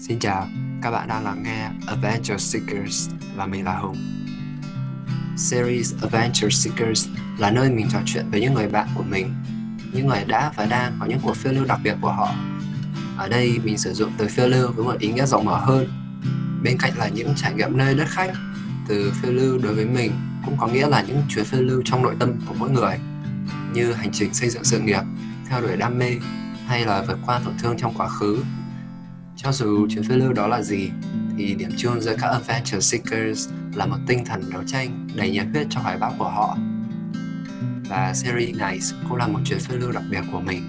Xin chào, các bạn đang lắng nghe Adventure Seekers và mình là Hùng. Series Adventure Seekers là nơi mình trò chuyện với những người bạn của mình, những người đã và đang có những cuộc phiêu lưu đặc biệt của họ. Ở đây mình sử dụng từ phiêu lưu với một ý nghĩa rộng mở hơn. Bên cạnh là những trải nghiệm nơi đất khách, từ phiêu lưu đối với mình cũng có nghĩa là những chuyến phiêu lưu trong nội tâm của mỗi người, như hành trình xây dựng sự nghiệp, theo đuổi đam mê hay là vượt qua tổn thương trong quá khứ cho dù chuyến phiêu lưu đó là gì, thì điểm chung giữa các Adventure Seekers là một tinh thần đấu tranh đầy nhiệt huyết cho hoài bão của họ. Và series này cũng là một chuyến phiêu lưu đặc biệt của mình.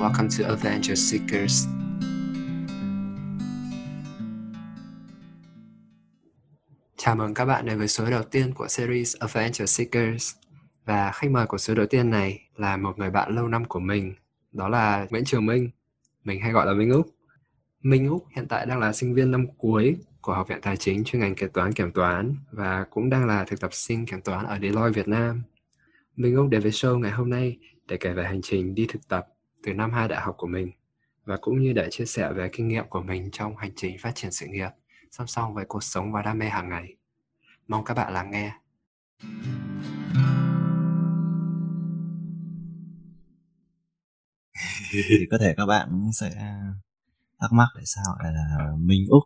Welcome to Adventure Seekers. Chào mừng các bạn đến với số đầu tiên của series Adventure Seekers. Và khách mời của số đầu tiên này là một người bạn lâu năm của mình, đó là Nguyễn Trường Minh. Mình hay gọi là Minh Úc. Minh Úc hiện tại đang là sinh viên năm cuối của Học viện Tài chính chuyên ngành kế toán kiểm toán và cũng đang là thực tập sinh kiểm toán ở Deloitte, Việt Nam. Minh Úc đến với show ngày hôm nay để kể về hành trình đi thực tập từ năm hai đại học của mình và cũng như để chia sẻ về kinh nghiệm của mình trong hành trình phát triển sự nghiệp, song song với cuộc sống và đam mê hàng ngày. Mong các bạn lắng nghe. thì có thể các bạn sẽ thắc mắc tại sao lại là Minh Úc?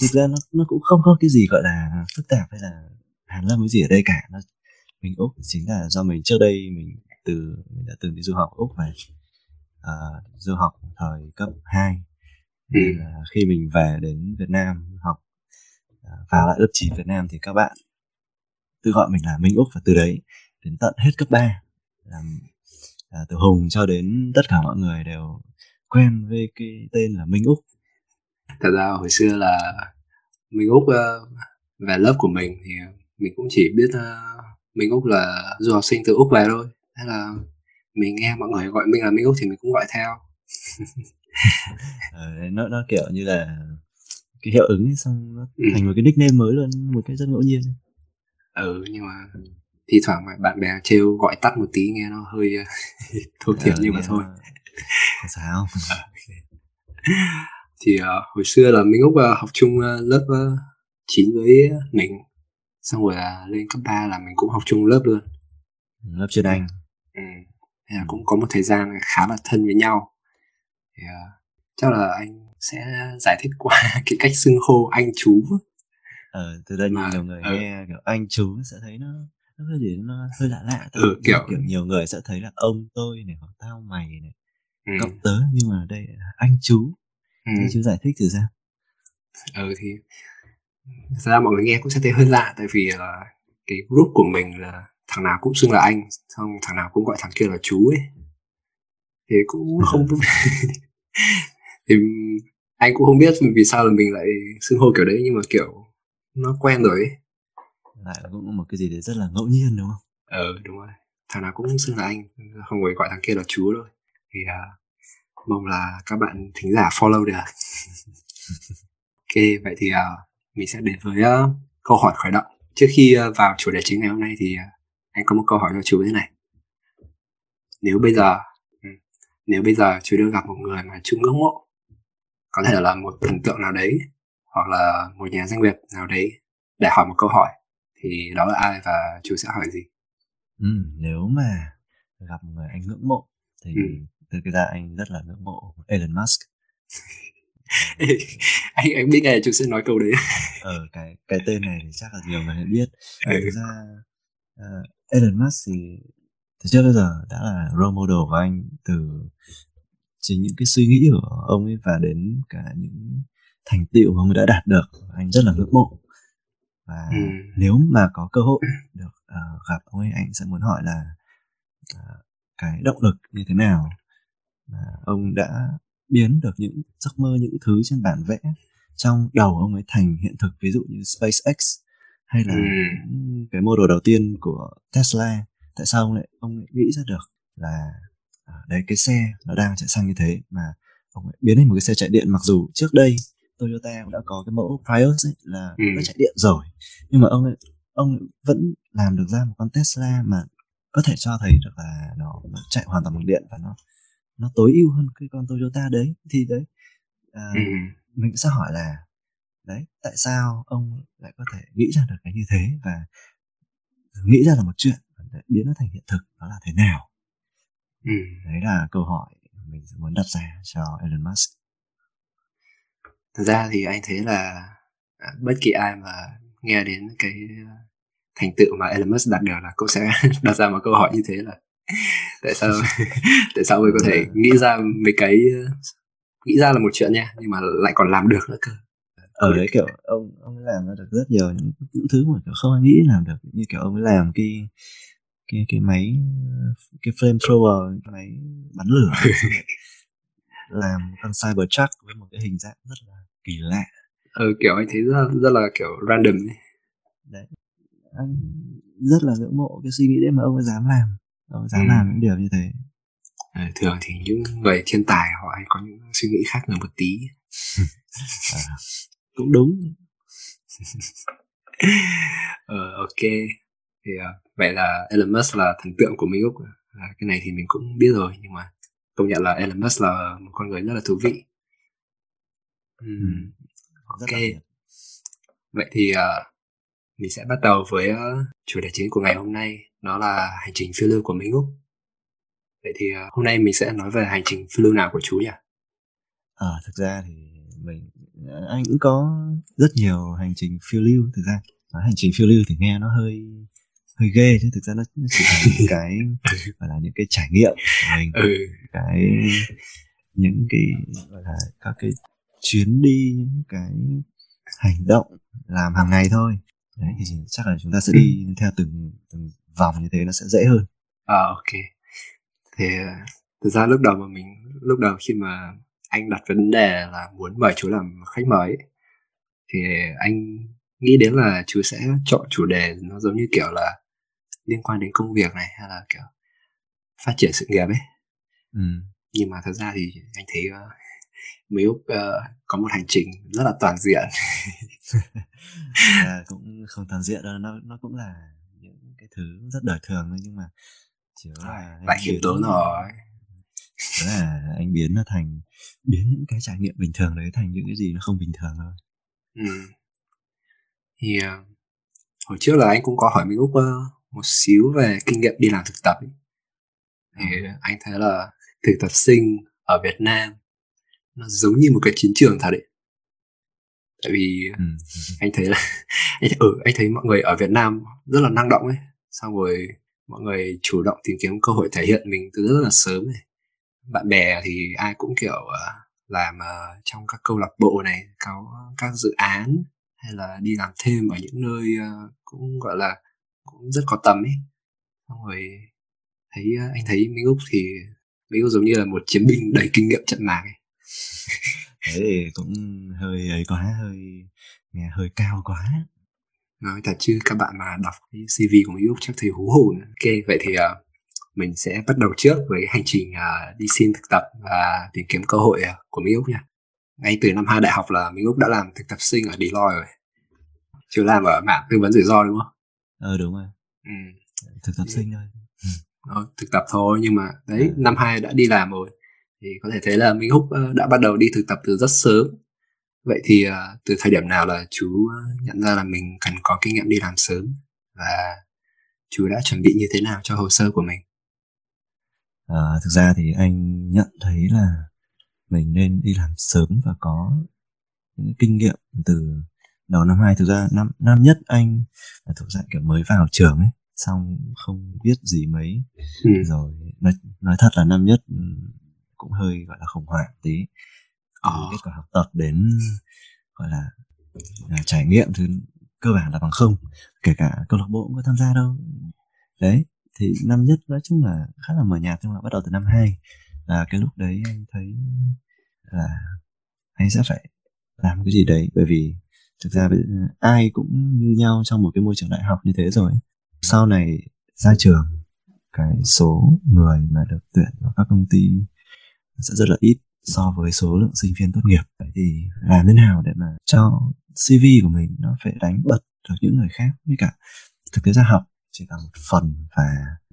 Thực ra nó nó cũng không có cái gì gọi là phức tạp hay là hàn lâm cái gì ở đây cả. Nó Minh Úc chính là do mình trước đây mình từ mình đã từng đi du học Úc về uh, du học thời cấp 2 ừ. là khi mình về đến Việt Nam học uh, vào lại lớp 9 Việt Nam thì các bạn tự gọi mình là Minh Úc và từ đấy đến tận hết cấp 3 làm uh, từ Hùng cho đến tất cả mọi người đều quen với cái tên là Minh Úc. Thật ra hồi xưa là Minh Úc uh, về lớp của mình thì mình cũng chỉ biết uh, Minh Úc là du học sinh từ Úc về thôi. Thế là mình nghe mọi người gọi mình là Minh Úc thì mình cũng gọi theo. Ờ, nó nó kiểu như là cái hiệu ứng xong nó ừ. thành một cái nickname mới luôn một cái rất ngẫu nhiên ừ nhưng mà thi thoảng bạn bè trêu gọi tắt một tí nghe nó hơi thô thiển ờ, nhưng mà thôi sao. À, thì uh, hồi xưa là Minh Úc uh, học chung uh, lớp uh, 9 với mình. Xong rồi uh, lên cấp 3 là mình cũng học chung lớp luôn. Lớp chuyên Anh ừ. Thế là cũng có một thời gian khá là thân với nhau. Thì uh, chắc là anh sẽ giải thích qua cái cách xưng hô anh chú. Ờ từ đây mà, nhiều người ừ. nghe kiểu anh chú sẽ thấy nó nó hơi gì nó hơi lạ lạ ừ, kiểu... kiểu nhiều người sẽ thấy là ông tôi này hoặc tao mày này ừ. cậu tớ nhưng mà đây là anh chú. Ừ. anh chú giải thích thử ra ừ thì thật ra mọi người nghe cũng sẽ thấy hơi lạ tại vì là cái group của mình là thằng nào cũng xưng là anh xong thằng nào cũng gọi thằng kia là chú ấy. Thì cũng không thì anh cũng không biết vì sao là mình lại xưng hô kiểu đấy nhưng mà kiểu nó quen rồi ấy. Lại cũng một cái gì đấy rất là ngẫu nhiên đúng không? Ừ đúng rồi. Thằng nào cũng xưng là anh không phải gọi thằng kia là chú thôi thì uh, mong là các bạn thính giả follow được. Ok vậy thì uh, mình sẽ đến với uh, câu hỏi khởi động. Trước khi uh, vào chủ đề chính ngày hôm nay thì uh, anh có một câu hỏi cho chú thế này. Nếu bây giờ ừ, nếu bây giờ chú được gặp một người mà chú ngưỡng mộ có thể là một thần tượng nào đấy hoặc là một nhà doanh nghiệp nào đấy để hỏi một câu hỏi thì đó là ai và chú sẽ hỏi gì? Ừ, nếu mà gặp một người anh ngưỡng mộ thì ừ cái ra anh rất là ngưỡng mộ Elon Musk. Anh anh biết nghe chú sẽ nói câu đấy. Ờ cái cái tên này thì chắc là nhiều người biết. Ừ. thực ra uh, Elon Musk thì từ trước đến giờ đã là role model của anh từ chính những cái suy nghĩ của ông ấy và đến cả những thành tựu mà ông ấy đã đạt được. Anh rất là ngưỡng mộ. Và ừ. nếu mà có cơ hội được uh, gặp ông ấy anh sẽ muốn hỏi là uh, cái động lực như thế nào mà ông đã biến được những giấc mơ những thứ trên bản vẽ trong đầu ông ấy thành hiện thực ví dụ như SpaceX hay là ừ. cái model đầu tiên của Tesla tại sao ông lại ông lại nghĩ ra được là à, đấy cái xe nó đang chạy xanh như thế mà ông lại biến thành một cái xe chạy điện mặc dù trước đây Toyota cũng đã có cái mẫu Prius ấy, là ừ. chạy điện rồi nhưng mà ông ấy, ông vẫn làm được ra một con Tesla mà có thể cho thấy được là nó, nó chạy hoàn toàn bằng điện và nó nó tối ưu hơn cái con Toyota đấy thì đấy à, ừ. mình sẽ hỏi là đấy tại sao ông lại có thể nghĩ ra được cái như thế và nghĩ ra là một chuyện để biến nó thành hiện thực đó là thế nào Ừ. đấy là câu hỏi mình muốn đặt ra cho Elon Musk Thật ra thì anh thấy là à, bất kỳ ai mà nghe đến cái ờ, thành tựu mà Elon Musk đạt được là cũng sẽ đặt ra một câu hỏi như thế là tại sao tại sao mình có thể nghĩ ra mấy cái ờ, nghĩ ra là một chuyện nha nhưng mà lại còn làm được nữa cơ. Ở đấy kiểu ông ông ấy làm ra được rất nhiều những, những thứ mà kiểu không ai nghĩ làm được. Như kiểu ông ấy làm cái cái cái máy cái flamethrower cái máy bắn lửa làm con Cybertruck với một cái hình dạng rất là kỳ lạ. Ừ, kiểu anh thấy rất, rất là kiểu random ấy. đấy. Anh rất là ngưỡng mộ cái suy nghĩ đấy mà ông ấy dám làm ông ấy dám Ừ. làm những điều như thế. Ờ, thường thì những người thiên tài họ hay có những suy nghĩ khác hơn một tí. À, cũng đúng. Ờ, ok. Thì ờ, vậy là Elon Musk là thần tượng của Mỹ Úc. À, cái này thì mình cũng biết rồi nhưng mà công nhận là Elon Musk là một con người rất là thú vị. Rất ok. vậy thì ờ, mình sẽ bắt đầu với ờ, chủ đề chính của ngày hôm nay đó là hành trình phiêu lưu của Mỹ Úc vậy thì ờ, hôm nay mình sẽ nói về hành trình phiêu lưu nào của chú nhỉ? À, thực ra thì mình anh cũng có rất nhiều hành trình phiêu lưu. Thực ra nói hành trình phiêu lưu thì nghe nó hơi hơi ghê chứ. Thực ra nó nó chỉ là những cái gọi là những cái trải nghiệm của mình. Ừ. Cái những cái gọi là các cái chuyến đi những cái hành động làm hàng ngày thôi. Đấy thì chắc là chúng ta sẽ đi theo từng từng vòng như thế nó sẽ dễ hơn À ok. Thì ờ, thực ra lúc đầu mà mình lúc đầu khi mà anh đặt vấn đề là muốn mời chú làm khách mời ấy, thì anh nghĩ đến là chú sẽ chọn chủ đề nó giống như kiểu là liên quan đến công việc này hay là kiểu phát triển sự nghiệp ấy. ừ. Nhưng mà thật ra thì anh thấy uh, Mỹ Úc ờ, có một hành trình rất là toàn diện. à, cũng không toàn diện đâu nó nó cũng là cái thứ rất đời thường thôi nhưng mà chỉ là Lại khiêm tốn rồi. chỉ là anh biến nó thành biến những cái trải nghiệm bình thường đấy thành những cái gì nó không bình thường thôi Ừ. Thì ờ, hồi trước là anh cũng có hỏi Minh Úc một xíu về kinh nghiệm đi làm thực tập ấy. Thì anh thấy là thực tập sinh ở Việt Nam nó giống như một cái chiến trường thật đấy. Tại vì ừ. anh thấy là anh, ừ, anh thấy mọi người ở Việt Nam rất là năng động ấy. Xong rồi mọi người chủ động tìm kiếm cơ hội thể hiện mình từ rất là sớm này. Bạn bè thì ai cũng kiểu ờ, làm ờ, trong các câu lạc bộ này, có các dự án hay là đi làm thêm ở những nơi ờ, cũng gọi là cũng rất có tầm ấy. Xong rồi thấy anh thấy Minh Úc thì Minh Úc giống như là một chiến binh đầy kinh nghiệm trận mạc ấy. thế thì cũng hơi ấy quá hơi nghe hơi cao quá. Nói thật chứ các bạn mà đọc cái CV của Mỹ Úc chắc thấy hú hồn. Ok vậy thì uh, mình sẽ bắt đầu trước với hành trình uh, đi xin thực tập và tìm kiếm cơ hội uh, của Mỹ Úc nha. Ngay từ năm hai đại học là Mỹ Úc đã làm thực tập sinh ở Deloitte rồi. Chứ làm ở mảng tư vấn rủi ro đúng không? Ờ đúng rồi. Ừ. thực tập sinh thôi. Đó, thực tập thôi nhưng mà đấy Ừ. năm hai đã đi làm rồi thì có thể thấy là Minh Húc ờ, đã bắt đầu đi thực tập từ rất sớm. Vậy thì ờ, từ thời điểm nào là chú ờ, nhận ra là mình cần có kinh nghiệm đi làm sớm và chú đã chuẩn bị như thế nào cho hồ sơ của mình? À, thực ra thì anh nhận thấy là mình nên đi làm sớm và có những kinh nghiệm từ đầu năm hai. Thực ra năm năm nhất anh là thuộc dạng kiểu mới vào trường ấy xong không biết gì mấy. Ừ. rồi nói, nói thật là năm nhất ừ, cũng hơi gọi là khủng hoảng tí. Từ Ờ. kết quả học tập đến gọi là, là trải nghiệm thứ cơ bản là bằng không kể cả câu lạc bộ cũng có tham gia đâu. Đấy thì năm nhất nói chung là khá là mờ nhạt nhưng mà bắt đầu từ năm hai là cái lúc đấy anh thấy là anh sẽ phải làm cái gì đấy. Bởi vì thực ra bây- ai cũng như nhau trong một cái môi trường đại học như thế rồi. Sau này ra trường cái số người mà được tuyển vào các công ty sẽ rất là ít so với số lượng sinh viên tốt nghiệp. Vậy thì làm thế nào để mà cho CV của mình nó phải đánh bật được những người khác? Với cả thực tế ra học chỉ là một phần và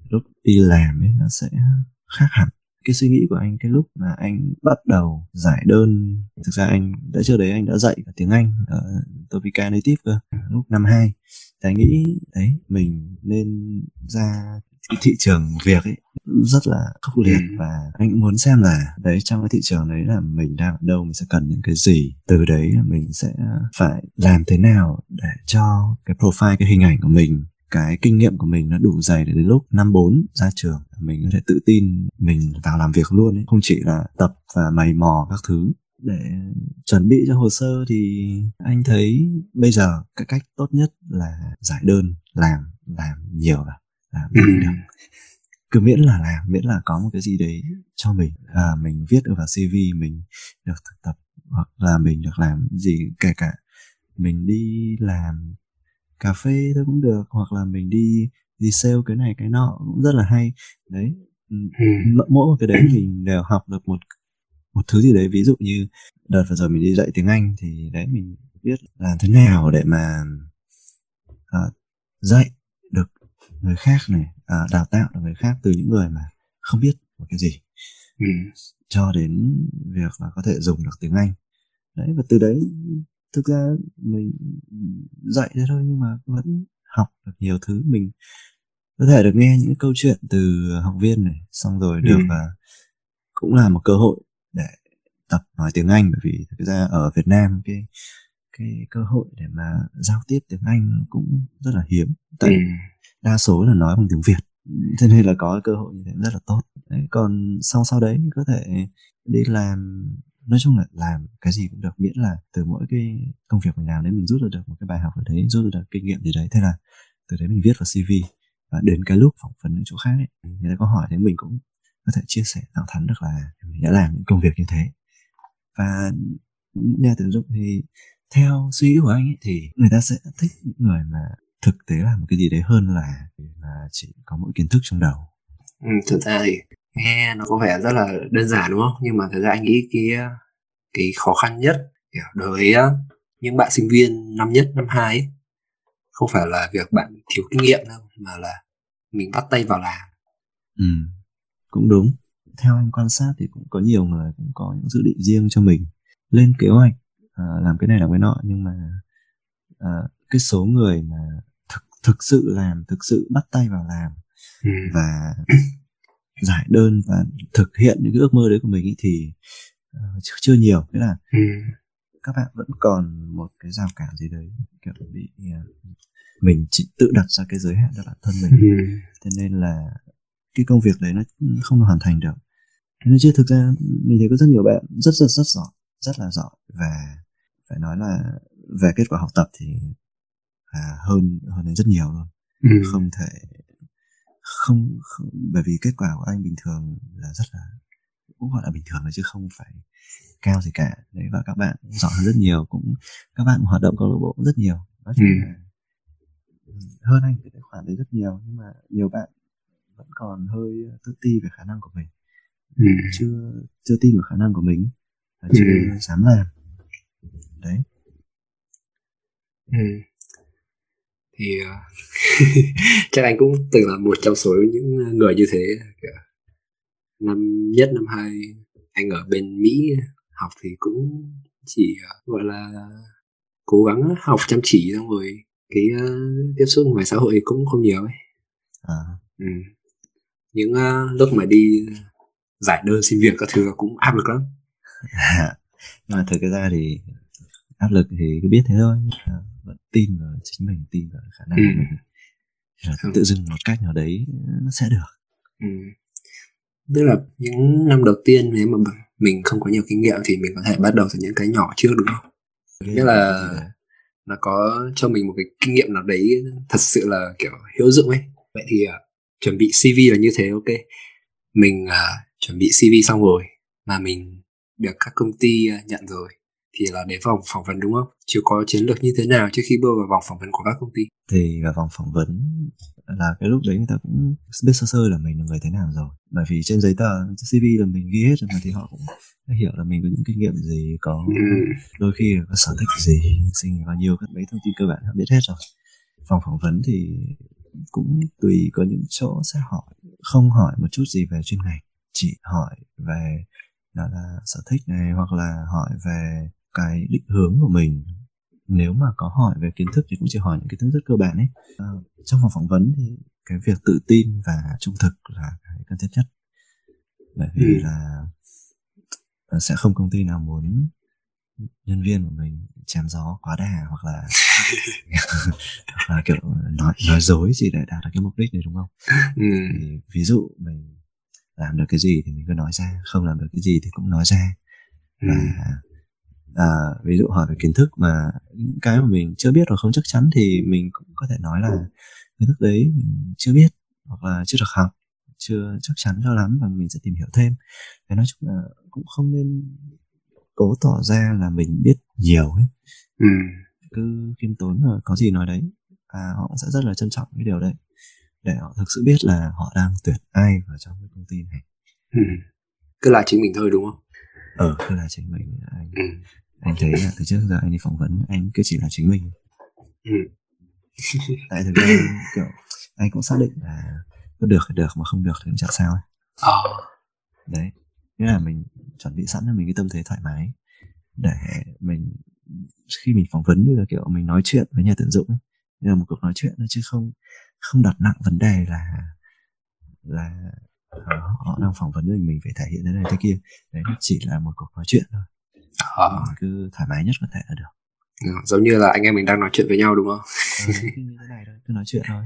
lúc đi làm ấy nó sẽ khác hẳn cái suy nghĩ của anh cái lúc mà anh bắt đầu giải đơn. Thực ra anh đã trước đấy anh đã dạy cả tiếng Anh ở Topica Native cơ lúc năm hai. Thì anh nghĩ đấy mình nên ra cái thị trường việc ấy rất là khốc liệt. Ừ. và anh cũng muốn xem là đấy trong cái thị trường đấy là mình đang ở đâu mình sẽ cần những cái gì. Từ đấy là mình sẽ phải làm thế nào để cho cái profile cái hình ảnh của mình cái kinh nghiệm của mình nó đủ dày để đến lúc năm bốn ra trường mình có thể tự tin mình vào làm việc luôn ấy. Không chỉ là tập và mày mò các thứ. Để chuẩn bị cho hồ sơ thì anh thấy bây giờ cái cách tốt nhất là giải đơn làm làm nhiều là làm ừ. được. Cứ miễn là làm miễn là có một cái gì đấy cho mình. À, mình viết được vào cv mình được thực tập hoặc là mình được làm gì kể cả mình đi làm cà phê thôi cũng được hoặc là mình đi đi sale cái này cái nọ cũng rất là hay đấy ừ. mỗi một cái đấy mình đều học được một một thứ gì đấy ví dụ như đợt vừa rồi mình đi dạy tiếng anh thì đấy mình biết làm thế nào để mà uh, dạy được người khác này uh, đào tạo được người khác từ những người mà không biết một cái gì ừ. cho đến việc là có thể dùng được tiếng anh đấy và từ đấy thực ra mình dạy thế thôi nhưng mà vẫn học được nhiều thứ. Mình có thể được nghe những câu chuyện từ học viên này xong rồi được ừ. uh, cũng là một cơ hội để tập nói tiếng Anh. Bởi vì thực ra ở Việt Nam cái cái cơ hội để mà giao tiếp tiếng Anh cũng rất là hiếm. Tại ừ. đa số là nói bằng tiếng Việt. Cho nên là có cơ hội như thế rất là tốt. Đấy, còn sau sau đấy có thể đi làm nói chung là làm cái gì cũng được miễn là từ mỗi cái công việc mình làm đấy mình rút ra được một cái bài học ở đấy rút ra được kinh nghiệm gì đấy. Thế là từ đấy mình viết vào cv và đến cái lúc phỏng vấn những chỗ khác ấy người ta có hỏi thì mình cũng có thể chia sẻ thẳng thắn được là mình đã làm những công việc như thế. Và nhà tuyển dụng thì theo suy nghĩ của anh ấy, thì người ta sẽ thích những người mà thực tế làm một cái gì đấy hơn là là chỉ có mỗi kiến thức trong đầu. Ừ, thực ra thì nghe nó có vẻ rất là đơn giản đúng không? Nhưng mà thật ra anh nghĩ cái cái khó khăn nhất đối với những bạn sinh viên năm nhất năm hai ấy, không phải là việc bạn thiếu kinh nghiệm đâu mà là mình bắt tay vào làm. Ừ cũng đúng. Theo anh quan sát thì cũng có nhiều người cũng có những dự định riêng cho mình lên kế hoạch à, làm cái này làm cái nọ nhưng mà à, cái số người mà thực thực sự làm thực sự bắt tay vào làm ừ. và giải đơn và thực hiện những cái ước mơ đấy của mình ý thì uh, chưa nhiều nghĩa là ừ. các bạn vẫn còn một cái rào cản gì đấy kiểu bị uh, mình chỉ tự đặt ra cái giới hạn cho bản thân mình ừ. thế nên là cái công việc đấy nó không hoàn thành được nên chứ thực ra mình thấy có rất nhiều bạn rất rất rất giỏi rất là giỏi và phải nói là về kết quả học tập thì à, hơn hơn rất nhiều luôn ừ. không thể không, không bởi vì kết quả của anh bình thường là rất là cũng gọi là bình thường chứ không phải cao gì cả đấy và các bạn giỏi hơn rất nhiều cũng các bạn hoạt động câu lạc bộ cũng rất nhiều nói chung ừ. là hơn anh cái tài khoản đấy rất nhiều nhưng mà nhiều bạn vẫn còn hơi tự ti về khả năng của mình ừ. chưa chưa tin vào khả năng của mình và chưa ừ. dám làm đấy ừ thì uh, chắc anh cũng từng là một trong số những người như thế năm nhất năm hai anh ở bên mỹ học thì cũng chỉ uh, gọi là cố gắng học chăm chỉ xong rồi cái uh, tiếp xúc ngoài xã hội cũng không nhiều ấy à. ừ. những uh, lúc mà đi giải đơn xin việc các thứ cũng áp lực lắm nhưng mà thực ra thì áp lực thì cứ biết thế thôi. Vẫn tin vào chính mình tin vào khả năng ừ. của mình ừ. tự dưng một cách nào đấy nó sẽ được. Ừ. tức là những năm đầu tiên nếu mà mình không có nhiều kinh nghiệm thì mình có thể bắt đầu từ những cái nhỏ trước đúng không? Nghĩa là nó có cho mình một cái kinh nghiệm nào đấy thật sự là kiểu hữu dụng ấy. Vậy thì uh, chuẩn bị cv là như thế ok. Mình uh, chuẩn bị cv xong rồi mà mình được các công ty uh, nhận rồi thì là đến vòng phỏng vấn đúng không? Chưa có chiến lược như thế nào trước khi bước vào vòng phỏng vấn của các công ty? Thì vào vòng phỏng vấn là cái lúc đấy người ta cũng biết sơ sơ là mình là người thế nào rồi bởi vì trên giấy tờ CV là mình ghi hết rồi mà thì họ cũng hiểu là mình có những kinh nghiệm gì có ừ. đôi khi có sở thích gì sinh bao nhiêu các mấy thông tin cơ bản họ biết hết rồi vòng phỏng vấn thì cũng tùy có những chỗ sẽ hỏi không hỏi một chút gì về chuyên ngành chỉ hỏi về đó là sở thích này hoặc là hỏi về cái định hướng của mình nếu mà có hỏi về kiến thức thì cũng chỉ hỏi những kiến thức rất cơ bản ấy à, trong phòng phỏng vấn thì cái việc tự tin và trung thực là cái cần thiết nhất bởi vì ừ. là sẽ không công ty nào muốn nhân viên của mình chém gió quá đà hoặc là hoặc là kiểu nói nói dối gì để đạt được cái mục đích này đúng không ừ. thì ví dụ mình làm được cái gì thì mình cứ nói ra không làm được cái gì thì cũng nói ra và ừ. À, ví dụ hỏi về kiến thức mà những cái mà mình chưa biết hoặc không chắc chắn thì mình cũng có thể nói là kiến thức đấy mình chưa biết hoặc là chưa được học chưa chắc chắn cho lắm và mình sẽ tìm hiểu thêm cái nói chung là cũng không nên cố tỏ ra là mình biết nhiều ấy ừ. cứ khiêm tốn rồi có gì nói đấy và họ sẽ rất là trân trọng cái điều đấy để họ thực sự biết là họ đang tuyển ai vào trong cái công ty này ừ. cứ là chính mình thôi đúng không ờ cứ là chính mình anh ừ. Anh thấy là từ trước giờ anh đi phỏng vấn anh cứ chỉ là chính mình ừ. tại thực ra kiểu anh cũng xác định là có được thì được mà không được thì cũng chẳng sao ấy. À. đấy nghĩa là mình chuẩn bị sẵn cho mình cái tâm thế thoải mái để mình khi mình phỏng vấn như là kiểu mình nói chuyện với nhà tuyển dụng ấy như là một cuộc nói chuyện chứ không không đặt nặng vấn đề là là ờ, họ đang phỏng vấn mình mình phải thể hiện thế này thế kia đấy chỉ là một cuộc nói chuyện thôi à. cứ thoải mái nhất có thể là được ừ, giống như là anh em mình đang nói chuyện với nhau đúng không ừ, cứ như thế này thôi cứ nói chuyện thôi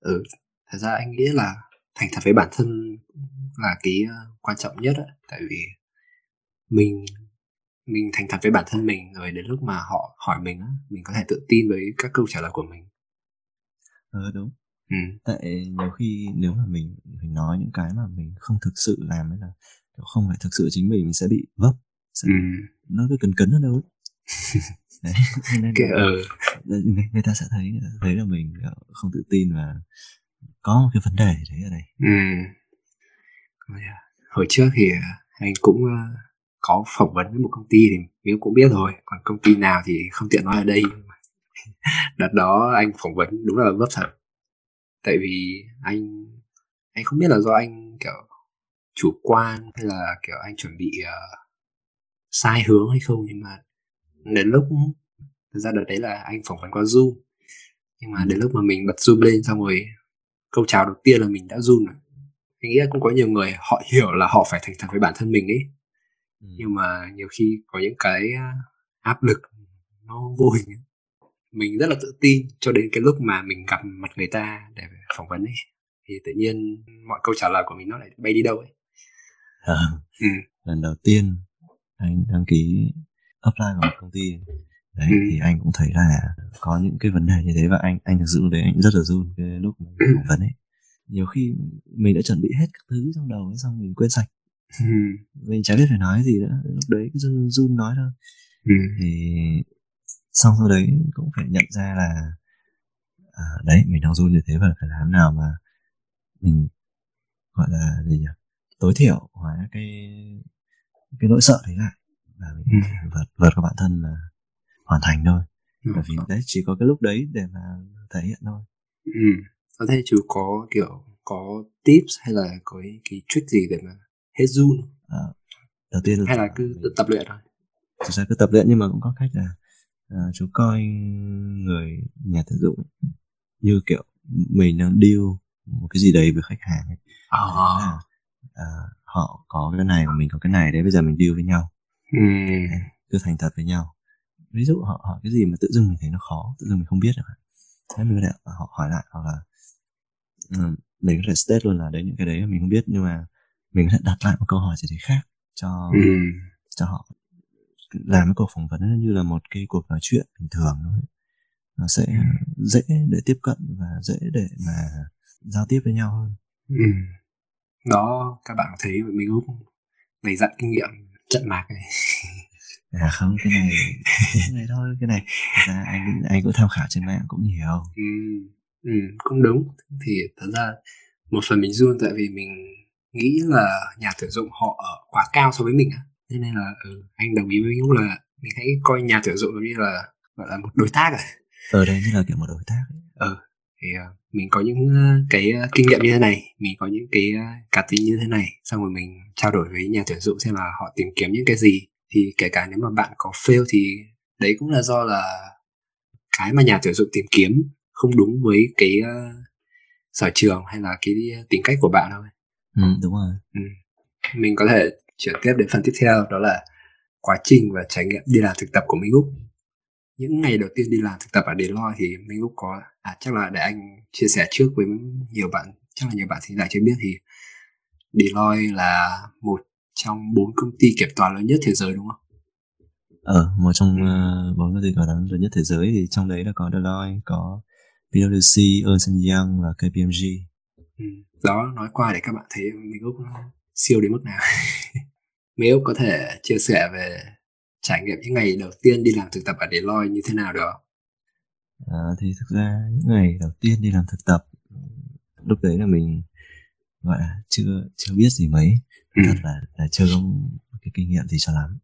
ừ thật ra anh nghĩ là thành thật với bản thân là cái ờ, quan trọng nhất ấy. tại vì mình mình thành thật với bản thân mình rồi đến lúc mà họ hỏi mình á mình có thể tự tin với các câu trả lời của mình ờ đúng ừ. tại nhiều khi nếu mà mình mình nói những cái mà mình không thực sự làm ấy là không phải thực sự chính mình, mình sẽ bị vấp ừ. nó cứ cấn cấn ở đâu đấy nên là, ừ. người, người ta sẽ thấy người ta thấy là mình không tự tin và có một cái vấn đề đấy ở đây ừ. hồi trước thì anh cũng ờ, có phỏng vấn với một công ty thì mình cũng biết rồi còn công ty nào thì không tiện nói ở đây đợt đó anh phỏng vấn đúng là vấp thật tại vì anh anh không biết là do anh kiểu chủ quan hay là kiểu anh chuẩn bị uh, sai hướng hay không nhưng mà đến lúc thực ra đợt đấy là anh phỏng vấn qua zoom nhưng mà đến lúc mà mình bật zoom lên xong rồi câu chào đầu tiên là mình đã run rồi. Anh nghĩ là cũng có nhiều người họ hiểu là họ phải thành thật với bản thân mình ấy. Ừ. nhưng mà nhiều khi có những cái áp lực nó vô hình mình rất là tự tin cho đến cái lúc mà mình gặp mặt người ta để phỏng vấn ấy. Thì tự nhiên mọi câu trả lời của mình nó lại bay đi đâu ấy. À, ừ. lần đầu tiên anh đăng ký apply vào một công ty đấy ừ. thì anh cũng thấy là có những cái vấn đề như thế và anh anh thực sự đấy anh rất là run cái lúc mà phỏng vấn ấy nhiều khi mình đã chuẩn bị hết các thứ trong đầu ấy xong mình quên sạch ừ. mình chả biết phải nói gì nữa lúc đấy cứ run run nói thôi ừ. thì xong sau đấy cũng phải nhận ra là à, đấy mình đang run như thế và phải làm nào mà mình gọi là gì nhỉ tối thiểu hóa cái cái nỗi sợ đấy lại và mình ừ. vượt vượt qua bản thân là hoàn thành thôi ừ. bởi vì đấy chỉ có cái lúc đấy để mà thể hiện thôi ừ. có thể chú có kiểu có tips hay là có cái, cái trick gì để mà hết run à, đầu tiên hay là cứ tự tập luyện thôi thực ra cứ tập luyện nhưng mà cũng có cách là à, chú coi người nhà tuyển dụng như kiểu mình đang deal một cái gì đấy với khách hàng ấy. À. À, họ có cái này và mình có cái này. Đấy bây giờ mình deal với nhau. Ừ. cứ thành thật với nhau. Ví dụ họ hỏi cái gì mà tự dưng mình thấy nó khó tự dưng mình không biết được thế mình có thể họ hỏi lại hoặc là um, mình có thể state luôn là đấy những cái đấy mình không biết nhưng mà mình có thể đặt lại một câu hỏi gì đấy khác cho ừ. cho họ. Làm cái cuộc phỏng vấn nó như là một cái cuộc nói chuyện bình thường thôi. Nó sẽ dễ để tiếp cận và dễ để mà giao tiếp với nhau hơn. Ừ. đó các bạn thấy mình cũng đầy dặn kinh nghiệm trận mạc này. À không cái này cái này thôi cái này. Thật ra anh anh cũng tham khảo trên mạng cũng nhiều. Ừ, ừ cũng đúng. Thì thật ra một phần mình run tại vì mình nghĩ là nhà tuyển dụng họ ở quá cao so với mình á. Thế nên là ừ, anh đồng ý với Nhung là mình hãy coi nhà tuyển dụng như là gọi là một đối tác à. Ở đây như là kiểu một đối tác ừ thì uh, mình có những uh, cái uh, kinh nghiệm như thế này mình có những cái uh, cá tính như thế này xong rồi mình trao đổi với nhà tuyển dụng xem là họ tìm kiếm những cái gì. Thì kể cả nếu mà bạn có fail thì đấy cũng là do là cái mà nhà tuyển dụng tìm kiếm không đúng với cái uh, sở trường hay là cái tính cách của bạn thôi. Ừ, đúng rồi. Ừ. mình có thể chuyển tiếp đến phần tiếp theo đó là quá trình và trải nghiệm đi làm thực tập của Minh Úc những ngày đầu tiên đi làm thực tập ở Deloitte thì Minh Úc có à chắc là để anh chia sẻ trước với nhiều bạn chắc là nhiều bạn thì lại chưa biết thì Deloitte là một trong bốn công ty kiểm toán lớn nhất thế giới đúng không? Ờ, một trong uh, bốn công ty kiểm toán lớn nhất thế giới thì trong đấy là có Deloitte, có PwC, Ernst Young và KPMG. Ừ. Đó nói qua để các bạn thấy Minh Úc siêu đến mức nào. Úc có thể chia sẻ về trải nghiệm những ngày đầu tiên đi làm thực tập ở Deloitte như thế nào được? À, thì thực ra những ngày đầu tiên đi làm thực tập lúc đấy là mình gọi là chưa chưa biết gì mấy. Ừ. thật là là chưa có cái kinh nghiệm gì cho lắm.